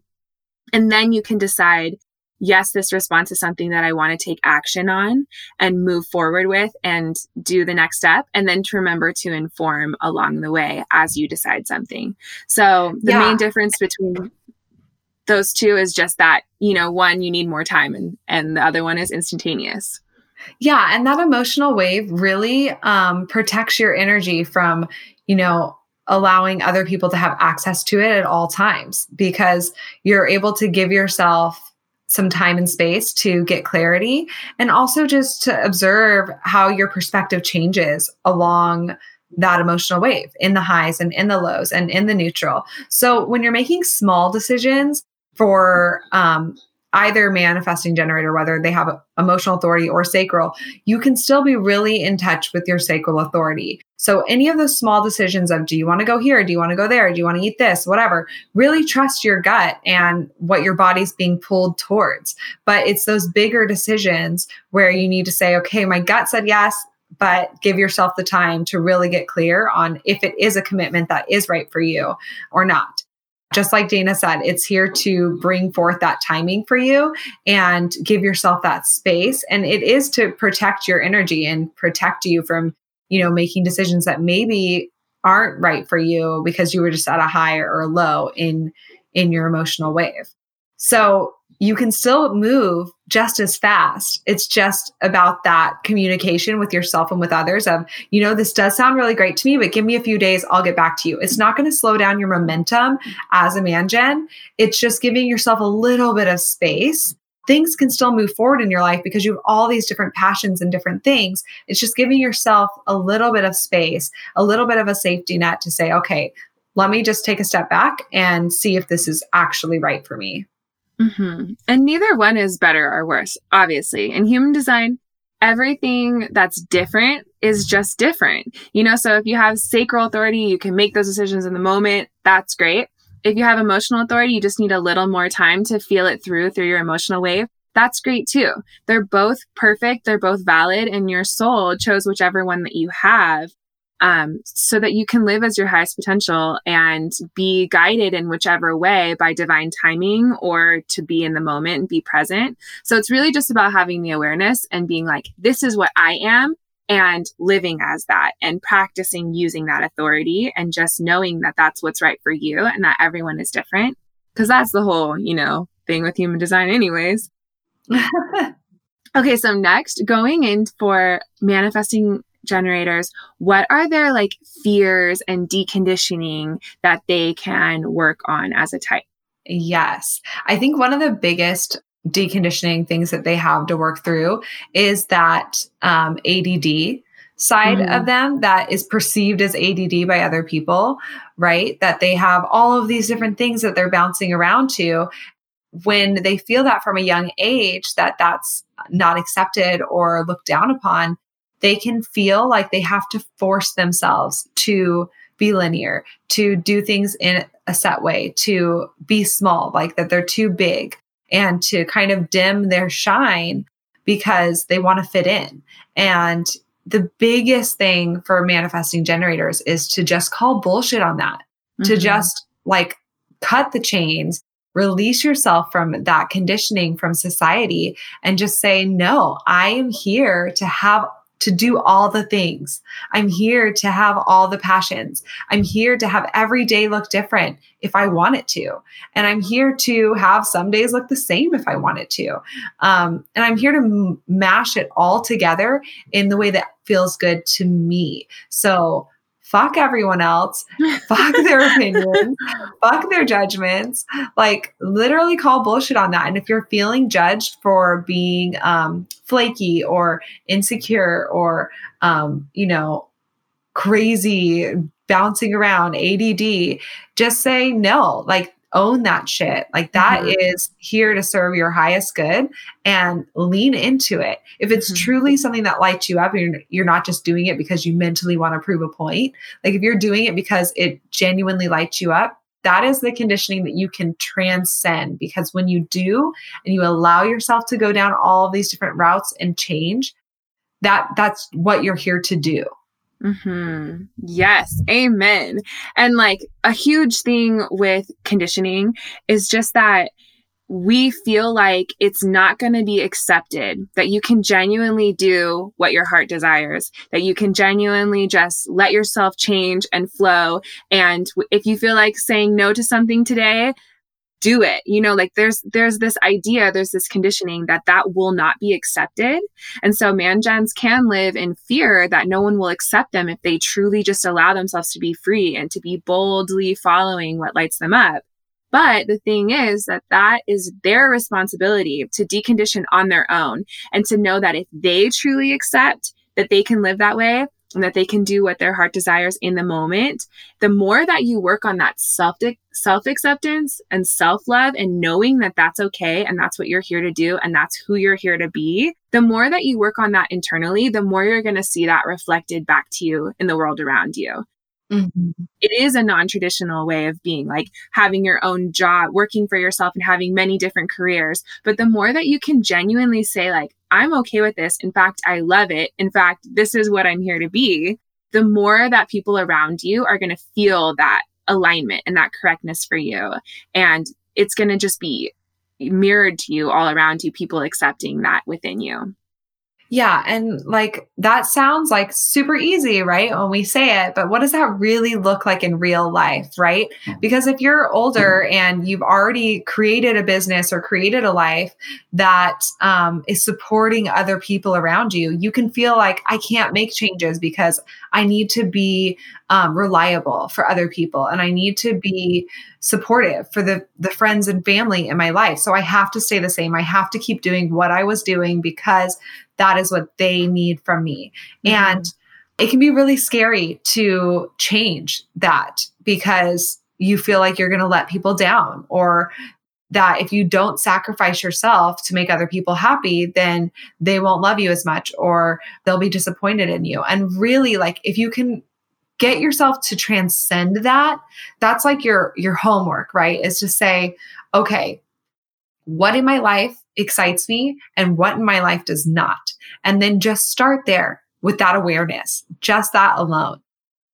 And then you can decide yes, this response is something that I want to take action on and move forward with and do the next step. And then to remember to inform along the way as you decide something. So the yeah. main difference between those two is just that, you know, one, you need more time and, and the other one is instantaneous. Yeah. And that emotional wave really um, protects your energy from, you know, allowing other people to have access to it at all times because you're able to give yourself some time and space to get clarity and also just to observe how your perspective changes along that emotional wave in the highs and in the lows and in the neutral. So when you're making small decisions for um, either manifesting generator, whether they have emotional authority or sacral, you can still be really in touch with your sacral authority. So, any of those small decisions of do you want to go here? Do you want to go there? Do you want to eat this? Whatever, really trust your gut and what your body's being pulled towards. But it's those bigger decisions where you need to say, okay, my gut said yes, but give yourself the time to really get clear on if it is a commitment that is right for you or not just like Dana said, it's here to bring forth that timing for you and give yourself that space. And it is to protect your energy and protect you from, you know, making decisions that maybe aren't right for you because you were just at a high or a low in in your emotional wave. So you can still move just as fast. It's just about that communication with yourself and with others of, you know, this does sound really great to me, but give me a few days, I'll get back to you. It's not going to slow down your momentum as a man gen. It's just giving yourself a little bit of space. Things can still move forward in your life because you have all these different passions and different things. It's just giving yourself a little bit of space, a little bit of a safety net to say, okay, let me just take a step back and see if this is actually right for me. Mm-hmm. And neither one is better or worse, obviously. In human design, everything that's different is just different. You know, so if you have sacral authority, you can make those decisions in the moment. That's great. If you have emotional authority, you just need a little more time to feel it through through your emotional wave. That's great too. They're both perfect. They're both valid and your soul chose whichever one that you have um, so that you can live as your highest potential and be guided in whichever way by divine timing or to be in the moment and be present. So it's really just about having the awareness and being like, this is what I am and living as that and practicing using that authority and just knowing that that's what's right for you and that everyone is different. Cause that's the whole, you know, thing with human design, anyways. okay, so next, going in for manifesting generators, what are their like fears and deconditioning that they can work on as a type? Yes. I think one of the biggest deconditioning things that they have to work through is that um, ADD side mm. of them that is perceived as ADD by other people, right? That they have all of these different things that they're bouncing around to. When they feel that from a young age, that that's not accepted or looked down upon, they can feel like they have to force themselves to be linear, to do things in a set way, to be small, like that they're too big, and to kind of dim their shine because they want to fit in. And the biggest thing for manifesting generators is to just call bullshit on that, mm-hmm. to just like cut the chains, release yourself from that conditioning from society, and just say, no, I am here to have to do all the things. I'm here to have all the passions. I'm here to have every day look different if I want it to. And I'm here to have some days look the same if I want it to. Um, and I'm here to m- mash it all together in the way that feels good to me. So fuck everyone else, fuck their opinions, fuck their judgments. Like literally call bullshit on that. And if you're feeling judged for being um, flaky or insecure or, um, you know, crazy, bouncing around, ADD, just say no. Like own that shit. Like that mm-hmm. is here to serve your highest good and lean into it. If it's mm-hmm. truly something that lights you up, you're, you're not just doing it because you mentally want to prove a point. Like if you're doing it because it genuinely lights you up, that is the conditioning that you can transcend because when you do and you allow yourself to go down all of these different routes and change, that that's what you're here to do. Mm-hmm. Yes, amen. And like a huge thing with conditioning is just that we feel like it's not going to be accepted, that you can genuinely do what your heart desires, that you can genuinely just let yourself change and flow. And if you feel like saying no to something today, do it. You know like there's there's this idea there's this conditioning that that will not be accepted. And so man gens can live in fear that no one will accept them if they truly just allow themselves to be free and to be boldly following what lights them up. But the thing is that that is their responsibility to decondition on their own and to know that if they truly accept that they can live that way and that they can do what their heart desires in the moment, the more that you work on that self self acceptance and self love and knowing that that's okay and that's what you're here to do and that's who you're here to be, the more that you work on that internally, the more you're going to see that reflected back to you in the world around you. Mm-hmm. It is a non traditional way of being, like having your own job, working for yourself, and having many different careers. But the more that you can genuinely say, like, I'm okay with this. In fact, I love it. In fact, this is what I'm here to be. The more that people around you are going to feel that alignment and that correctness for you. And it's going to just be mirrored to you all around you, people accepting that within you. Yeah. And like that sounds like super easy, right? When we say it, but what does that really look like in real life, right? Because if you're older and you've already created a business or created a life that um, is supporting other people around you, you can feel like I can't make changes because I need to be um, reliable for other people and I need to be supportive for the the friends and family in my life. So I have to stay the same. I have to keep doing what I was doing because that is what they need from me. Mm-hmm. And it can be really scary to change that because you feel like you're going to let people down or that if you don't sacrifice yourself to make other people happy then they won't love you as much or they'll be disappointed in you and really like if you can get yourself to transcend that that's like your your homework right is to say okay what in my life excites me and what in my life does not. And then just start there with that awareness, just that alone.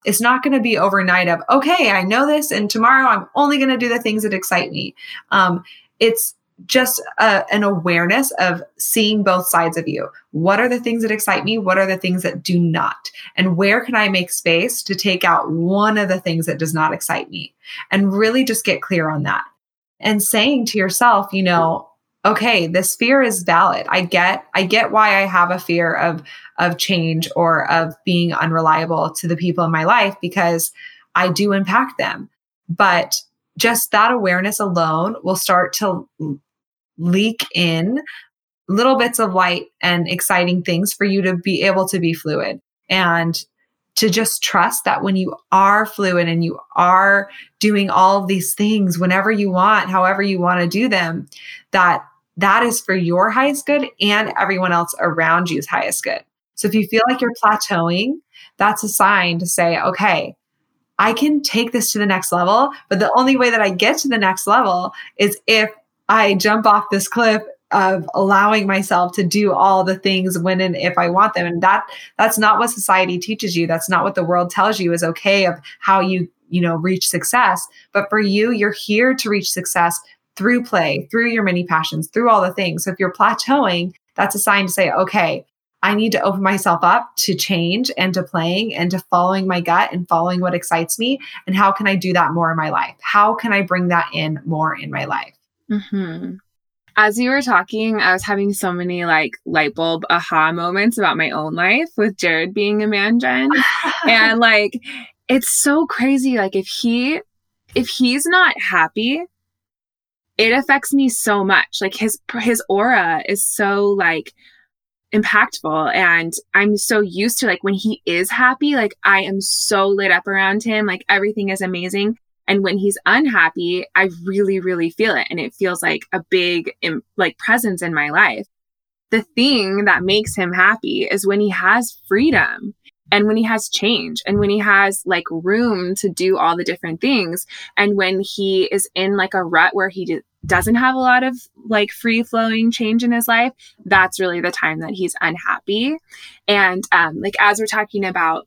It's not going to be overnight of, okay, I know this, and tomorrow I'm only going to do the things that excite me. Um, it's just a, an awareness of seeing both sides of you. What are the things that excite me? What are the things that do not? And where can I make space to take out one of the things that does not excite me? And really just get clear on that. And saying to yourself, you know, okay this fear is valid. I get i get why i have a fear of of change or of being unreliable to the people in my life because i do impact them. But just that awareness alone will start to leak in little bits of light and exciting things for you to be able to be fluid. And to just trust that when you are fluid and you are doing all these things whenever you want, however you want to do them, that that is for your highest good and everyone else around you's highest good. So if you feel like you're plateauing, that's a sign to say, okay, I can take this to the next level. But the only way that I get to the next level is if I jump off this cliff of allowing myself to do all the things when and if I want them. And that that's not what society teaches you. That's not what the world tells you is okay of how you, you know, reach success. But for you, you're here to reach success through play, through your many passions, through all the things. So if you're plateauing, that's a sign to say, okay, I need to open myself up to change and to playing and to following my gut and following what excites me. And how can I do that more in my life? How can I bring that in more in my life? Mm-hmm. As you were talking, I was having so many like light bulb aha moments about my own life with Jared being a man gen. and like, it's so crazy. Like, if he, if he's not happy, it affects me so much. Like his his aura is so like impactful and I'm so used to like when he is happy, like I am so lit up around him, like everything is amazing. And when he's unhappy, I really really feel it and it feels like a big like presence in my life. The thing that makes him happy is when he has freedom and when he has change and when he has like room to do all the different things and when he is in like a rut where he d- doesn't have a lot of like free flowing change in his life that's really the time that he's unhappy. And um like as we're talking about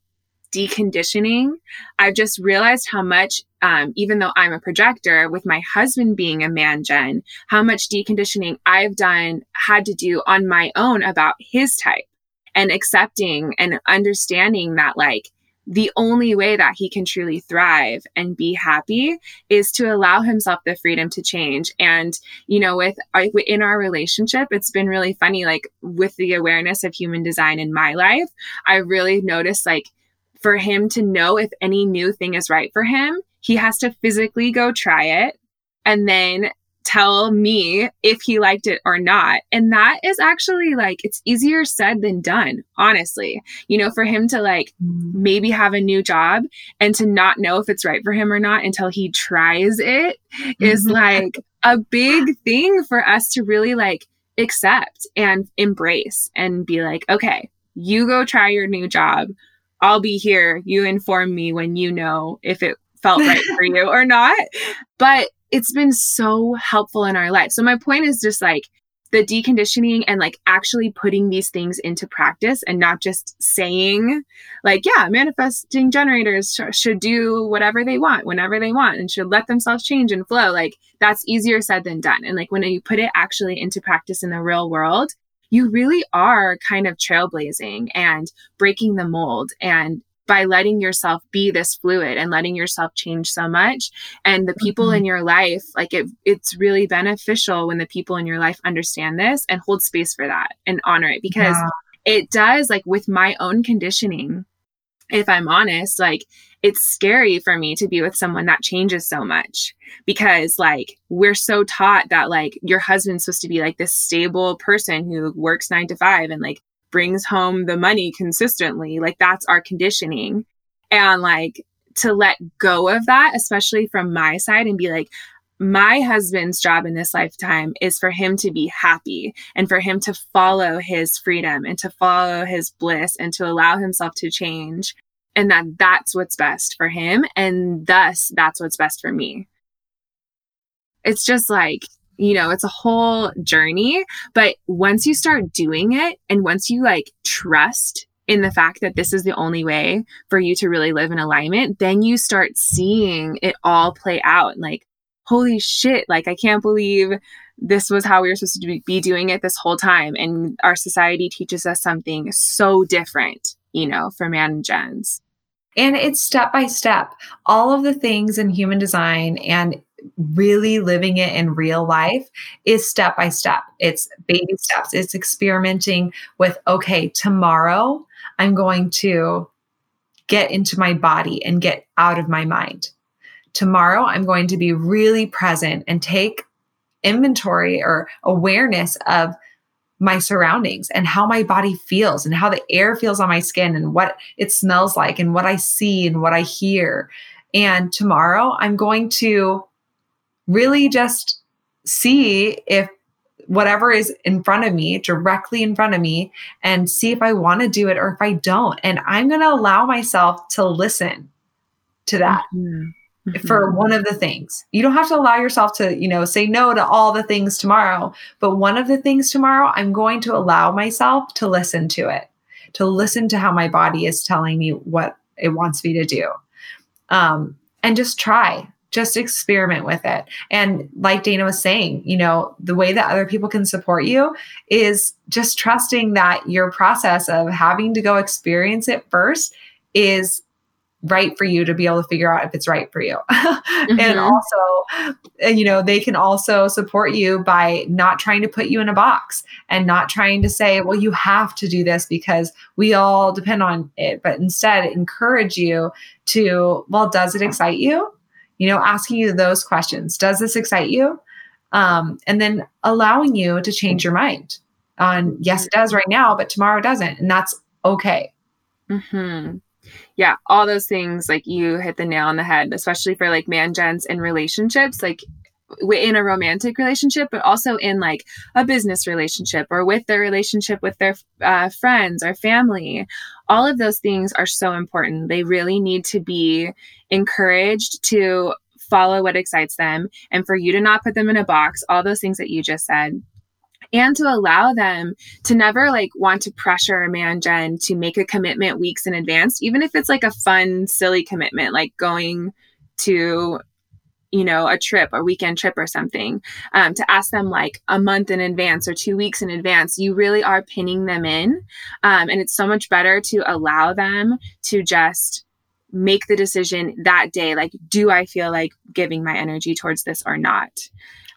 deconditioning i've just realized how much um, even though i'm a projector with my husband being a man gen how much deconditioning i've done had to do on my own about his type and accepting and understanding that like the only way that he can truly thrive and be happy is to allow himself the freedom to change. And you know with in our relationship it's been really funny like with the awareness of human design in my life i really noticed like for him to know if any new thing is right for him he has to physically go try it and then tell me if he liked it or not. And that is actually like, it's easier said than done, honestly. You know, for him to like mm-hmm. maybe have a new job and to not know if it's right for him or not until he tries it is mm-hmm. like a big thing for us to really like accept and embrace and be like, okay, you go try your new job. I'll be here. You inform me when you know if it felt right for you or not. But it's been so helpful in our life. So my point is just like the deconditioning and like actually putting these things into practice and not just saying like yeah manifesting generators sh- should do whatever they want whenever they want and should let themselves change and flow like that's easier said than done and like when you put it actually into practice in the real world you really are kind of trailblazing and breaking the mold and by letting yourself be this fluid and letting yourself change so much and the people mm-hmm. in your life like it it's really beneficial when the people in your life understand this and hold space for that and honor it because yeah. it does like with my own conditioning if i'm honest like it's scary for me to be with someone that changes so much because like we're so taught that like your husband's supposed to be like this stable person who works 9 to 5 and like brings home the money consistently. Like that's our conditioning. And like to let go of that, especially from my side, and be like, my husband's job in this lifetime is for him to be happy and for him to follow his freedom and to follow his bliss and to allow himself to change and that that's what's best for him and thus that's what's best for me it's just like you know, it's a whole journey. But once you start doing it and once you like trust in the fact that this is the only way for you to really live in alignment, then you start seeing it all play out. Like, holy shit, like, I can't believe this was how we were supposed to be doing it this whole time. And our society teaches us something so different, you know, for man and gens. And it's step by step. All of the things in human design and really living it in real life is step by step. It's baby steps. It's experimenting with, okay, tomorrow I'm going to get into my body and get out of my mind. Tomorrow I'm going to be really present and take inventory or awareness of my surroundings and how my body feels and how the air feels on my skin and what it smells like and what I see and what I hear. And tomorrow I'm going to really just see if whatever is in front of me, directly in front of me, and see if I want to do it or if I don't. And I'm going to allow myself to listen to that. Mm-hmm. Mm-hmm. For one of the things, you don't have to allow yourself to, you know, say no to all the things tomorrow. But one of the things tomorrow, I'm going to allow myself to listen to it, to listen to how my body is telling me what it wants me to do. Um, and just try just experiment with it. And like Dana was saying, you know, the way that other people can support you is just trusting that your process of having to go experience it first is right for you to be able to figure out if it's right for you. mm-hmm. And also, you know, they can also support you by not trying to put you in a box and not trying to say, well, you have to do this because we all depend on it, but instead encourage you to, well, does it excite you? You know, asking you those questions. Does this excite you? Um, and then allowing you to change your mind on, yes, it does right now, but tomorrow doesn't. And that's okay. mm-hmm. Yeah, all those things like you hit the nail on the head, especially for like man gens in relationships. Like in a romantic relationship, but also in like a business relationship or with their relationship with their uh, friends or family. All of those things are so important. They really need to be encouraged to follow what excites them and for you to not put them in a box, all those things that you just said. And to allow them to never like want to pressure a man gen, to make a commitment weeks in advance, even if it's like a fun, silly commitment, like going to you know, a trip, a weekend trip or something, um, to ask them like a month in advance or two weeks in advance, you really are pinning them in. Um, and it's so much better to allow them to just make the decision that day like, do I feel like giving my energy towards this or not?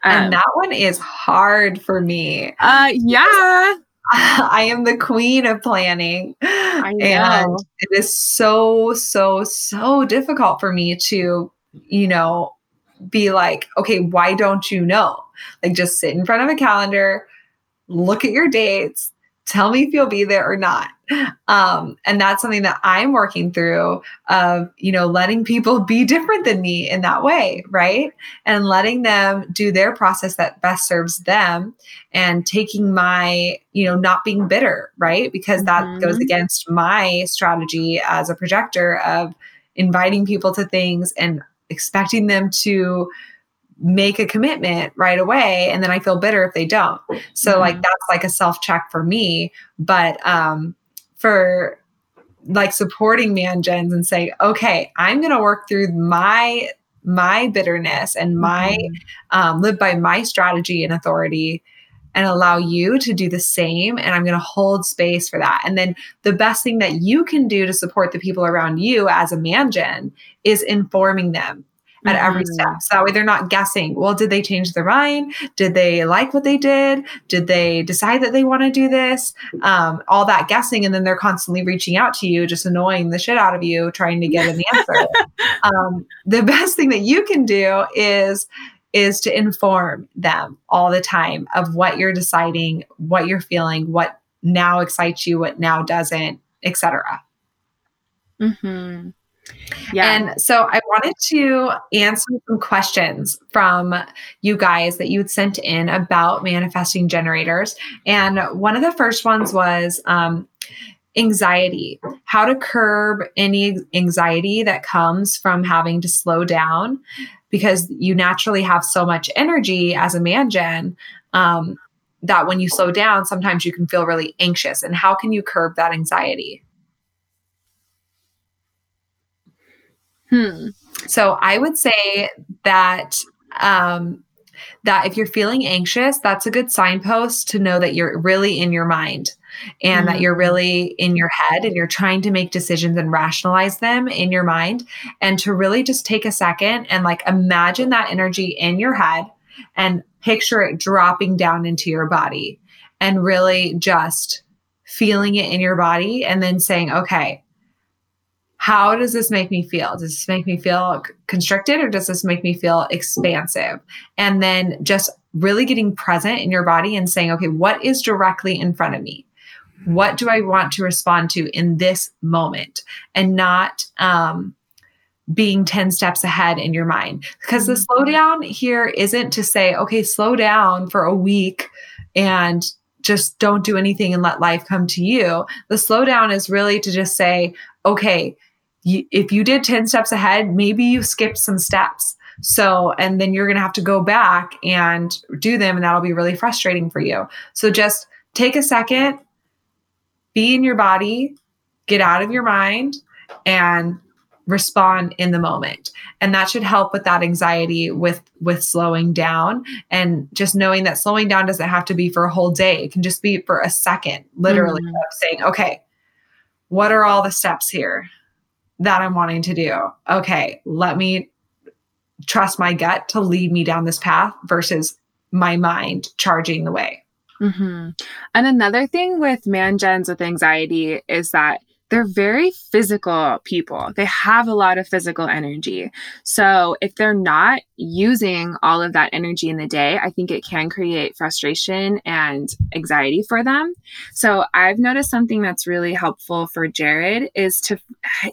Um, and that one is hard for me. Uh, yeah. I am the queen of planning. And it is so, so, so difficult for me to, you know, be like, okay, why don't you know? Like just sit in front of a calendar, look at your dates, tell me if you'll be there or not um, and that's something that i'm working through of you know letting people be different than me in that way right and letting them do their process that best serves them and taking my you know not being bitter right because that mm-hmm. goes against my strategy as a projector of inviting people to things and expecting them to make a commitment right away and then I feel bitter if they don't. So mm-hmm. like that's like a self check for me, but um for like supporting me man gens and saying, "Okay, I'm going to work through my my bitterness and my mm-hmm. um, live by my strategy and authority and allow you to do the same and i'm going to hold space for that and then the best thing that you can do to support the people around you as a man gen is informing them at mm-hmm. every step. So that way they're not guessing. Well, did they change their mind? Did they like what they did? Did they decide that they want to do this? Um, all that guessing. And then they're constantly reaching out to you, just annoying the shit out of you, trying to get an answer. um, the best thing that you can do is is to inform them all the time of what you're deciding, what you're feeling, what now excites you, what now doesn't, etc. Mm-hmm. Yeah. And so I wanted to answer some questions from you guys that you'd sent in about manifesting generators. And one of the first ones was um, anxiety, how to curb any anxiety that comes from having to slow down because you naturally have so much energy as a man gen. Um, that when you slow down, sometimes you can feel really anxious. And how can you curb that anxiety? Hmm. So I would say that um, that if you're feeling anxious, that's a good signpost to know that you're really in your mind and mm-hmm. that you're really in your head and you're trying to make decisions and rationalize them in your mind and to really just take a second and like imagine that energy in your head and picture it dropping down into your body and really just feeling it in your body and then saying, okay, how does this make me feel? Does this make me feel constricted or does this make me feel expansive? And then just really getting present in your body and saying, okay, what is directly in front of me? What do I want to respond to in this moment? And not, um, being 10 steps ahead in your mind. Because the mm-hmm. slowdown here isn't to say, okay, slow down for a week and just don't do anything and let life come to you. The slowdown is really to just say, okay, you, if you did 10 steps ahead, maybe you skipped some steps. So, and then you're going to have to go back and do them, and that'll be really frustrating for you. So, just take a second, be in your body, get out of your mind, and respond in the moment and that should help with that anxiety with with slowing down and just knowing that slowing down doesn't have to be for a whole day it can just be for a second literally mm-hmm. saying okay what are all the steps here that I'm wanting to do. Okay, let me trust my gut to lead me down this path versus my mind charging the way. Mm-hmm. And another thing with man gens with anxiety is that they're very physical people. They have a lot of physical energy. So if they're not using all of that energy in the day, I think it can create frustration and anxiety for them. So I've noticed something that's really helpful for Jared is to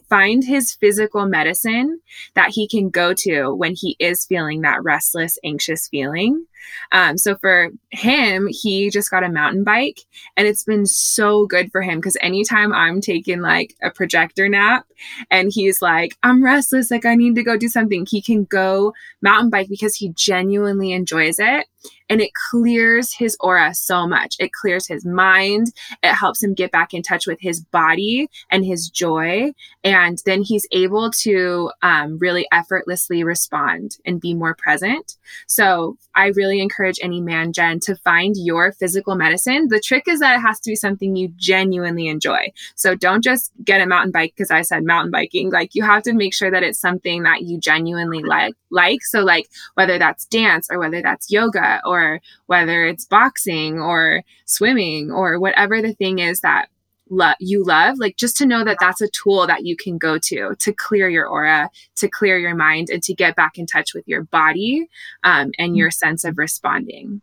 find his physical medicine that he can go to when he is feeling that restless, anxious feeling. Um, so for him, he just got a mountain bike and it's been so good for him because anytime I'm taking like a projector nap and he's like, I'm restless, like I need to go do something, he can go mountain bike because he genuinely enjoys it and it clears his aura so much. It clears his mind. It helps him get back in touch with his body and his joy. And then he's able to um, really effortlessly respond and be more present. So I really encourage any man gen to find your physical medicine. The trick is that it has to be something you genuinely enjoy. So don't just get a mountain bike because I said mountain biking. Like you have to make sure that it's something that you genuinely like. Like so, like whether that's dance or whether that's yoga or whether it's boxing or swimming or whatever the thing is that lo- you love like just to know that that's a tool that you can go to to clear your aura to clear your mind and to get back in touch with your body um, and your sense of responding.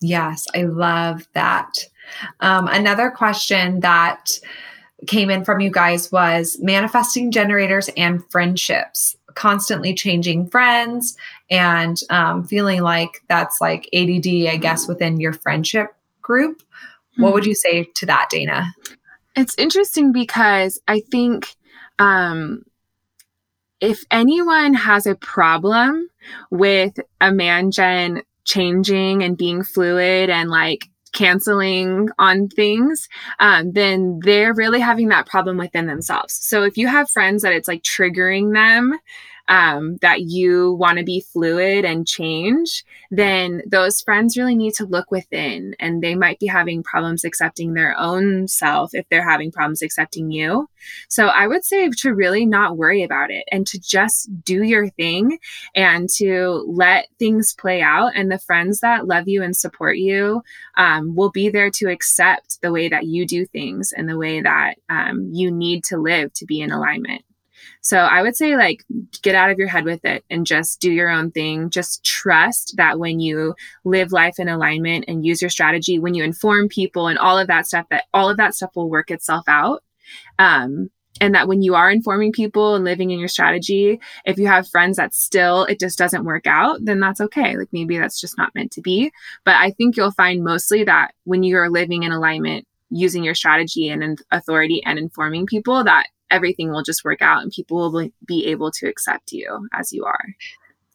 Yes i love that. Um, another question that came in from you guys was manifesting generators and friendships constantly changing friends and um, feeling like that's like add i guess within your friendship group what would hmm. you say to that, Dana? It's interesting because I think um, if anyone has a problem with a man gen changing and being fluid and like canceling on things, um, then they're really having that problem within themselves. So if you have friends that it's like triggering them, um, that you want to be fluid and change, then those friends really need to look within and they might be having problems accepting their own self if they're having problems accepting you. So I would say to really not worry about it and to just do your thing and to let things play out. And the friends that love you and support you um, will be there to accept the way that you do things and the way that um, you need to live to be in alignment. So I would say, like, get out of your head with it and just do your own thing. Just trust that when you live life in alignment and use your strategy, when you inform people and all of that stuff, that all of that stuff will work itself out. Um, and that when you are informing people and living in your strategy, if you have friends that still it just doesn't work out, then that's okay. Like maybe that's just not meant to be. But I think you'll find mostly that when you are living in alignment, using your strategy and authority and informing people, that everything will just work out and people will be able to accept you as you are.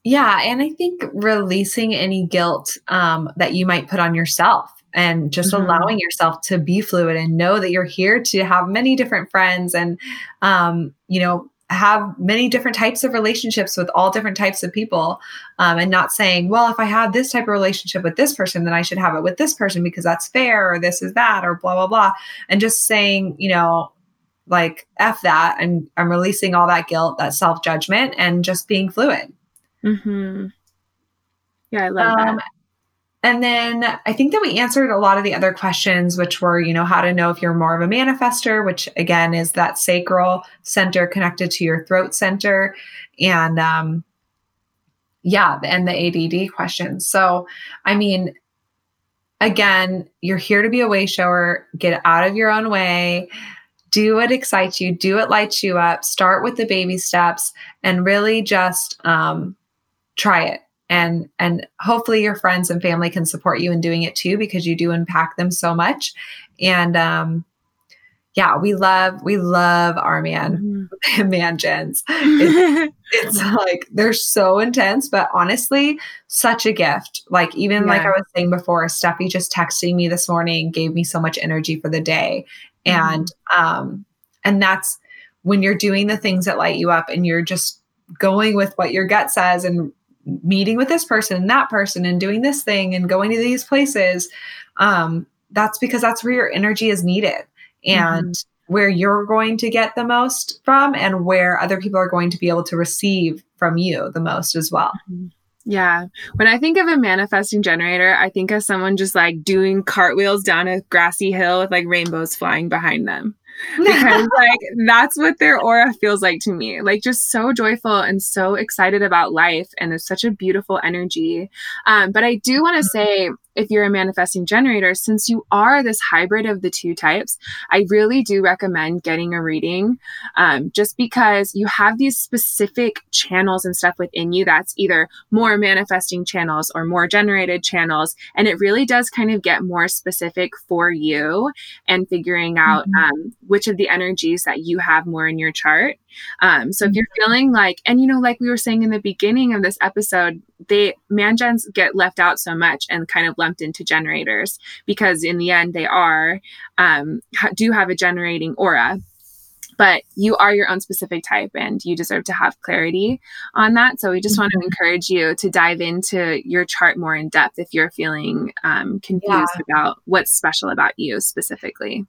Yeah. And I think releasing any guilt um, that you might put on yourself and just mm-hmm. allowing yourself to be fluid and know that you're here to have many different friends and, um, you know, have many different types of relationships with all different types of people um, and not saying well if i have this type of relationship with this person then i should have it with this person because that's fair or this is that or blah blah blah and just saying you know like f that and i'm releasing all that guilt that self-judgment and just being fluid mm-hmm. yeah i love um, that and then I think that we answered a lot of the other questions, which were, you know, how to know if you're more of a manifester, which again is that sacral center connected to your throat center. And um, yeah, and the ADD questions. So, I mean, again, you're here to be a way shower, get out of your own way do what excites you, do what lights you up, start with the baby steps, and really just um, try it. And, and hopefully your friends and family can support you in doing it too because you do impact them so much and um, yeah we love we love our man mm-hmm. man gens it's, it's like they're so intense but honestly such a gift like even yeah. like i was saying before steffi just texting me this morning gave me so much energy for the day and mm-hmm. um and that's when you're doing the things that light you up and you're just going with what your gut says and meeting with this person and that person and doing this thing and going to these places um that's because that's where your energy is needed and mm-hmm. where you're going to get the most from and where other people are going to be able to receive from you the most as well mm-hmm. Yeah. When I think of a manifesting generator, I think of someone just like doing cartwheels down a grassy hill with like rainbows flying behind them. Because like that's what their aura feels like to me. Like just so joyful and so excited about life and there's such a beautiful energy. Um, but I do want to say if you're a manifesting generator, since you are this hybrid of the two types, I really do recommend getting a reading um, just because you have these specific channels and stuff within you that's either more manifesting channels or more generated channels. And it really does kind of get more specific for you and figuring out mm-hmm. um, which of the energies that you have more in your chart. Um, so if you're mm-hmm. feeling like, and you know, like we were saying in the beginning of this episode, they mangens get left out so much and kind of lumped into generators because in the end they are um, do have a generating aura but you are your own specific type and you deserve to have clarity on that. So we just mm-hmm. want to encourage you to dive into your chart more in depth if you're feeling um, confused yeah. about what's special about you specifically.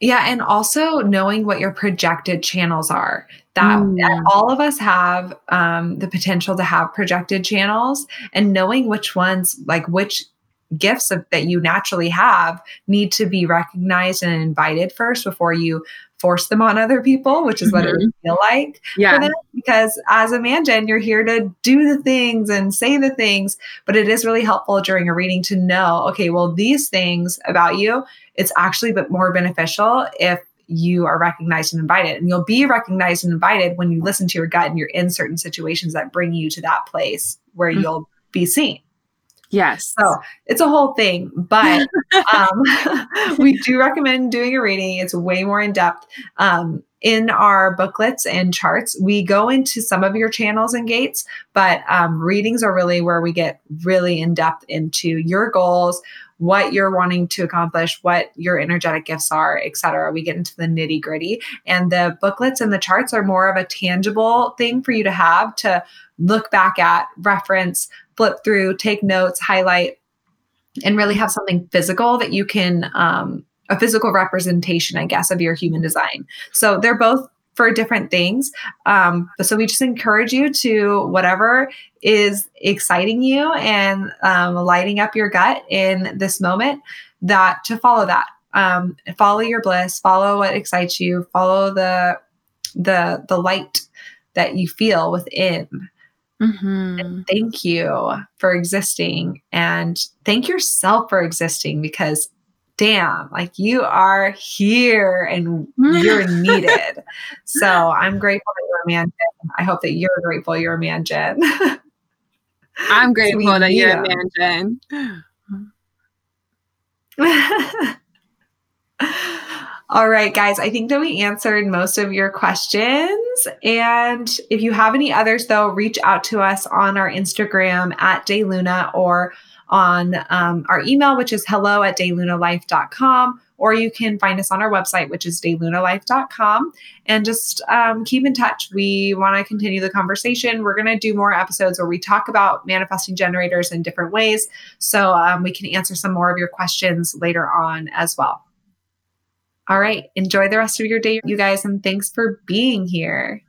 Yeah, and also knowing what your projected channels are. That, mm. all of us have um, the potential to have projected channels, and knowing which ones, like which gifts of, that you naturally have need to be recognized and invited first before you force them on other people, which is mm-hmm. what it would mm-hmm. feel like. Yeah. because as a man gen, you're here to do the things and say the things, but it is really helpful during a reading to know, okay, well, these things about you, it's actually but more beneficial if you are recognized and invited. And you'll be recognized and invited when you listen to your gut and you're in certain situations that bring you to that place where mm-hmm. you'll be seen. Yes. So it's a whole thing, but um, we do recommend doing a reading. It's way more in depth. Um, in our booklets and charts, we go into some of your channels and gates, but um, readings are really where we get really in depth into your goals, what you're wanting to accomplish, what your energetic gifts are, etc. We get into the nitty gritty, and the booklets and the charts are more of a tangible thing for you to have to look back at, reference, flip through, take notes, highlight, and really have something physical that you can, um, a physical representation, I guess, of your human design. So they're both for different things. Um, so we just encourage you to whatever is exciting you and um, lighting up your gut in this moment, that to follow that. Um, follow your bliss, follow what excites you, follow the the the light that you feel within. Mm-hmm. thank you for existing and thank yourself for existing because damn, like you are here and you're needed. so I'm grateful that you're a man. Gen. I hope that you're grateful you're a man, gen. I'm grateful that you're a man, Gen. All right, guys, I think that we answered most of your questions. And if you have any others, though, reach out to us on our Instagram at DeLuna or on um, our email, which is hello at delunalife.com. Or you can find us on our website, which is delunalife.com, and just um, keep in touch. We want to continue the conversation. We're going to do more episodes where we talk about manifesting generators in different ways. So um, we can answer some more of your questions later on as well. All right. Enjoy the rest of your day, you guys, and thanks for being here.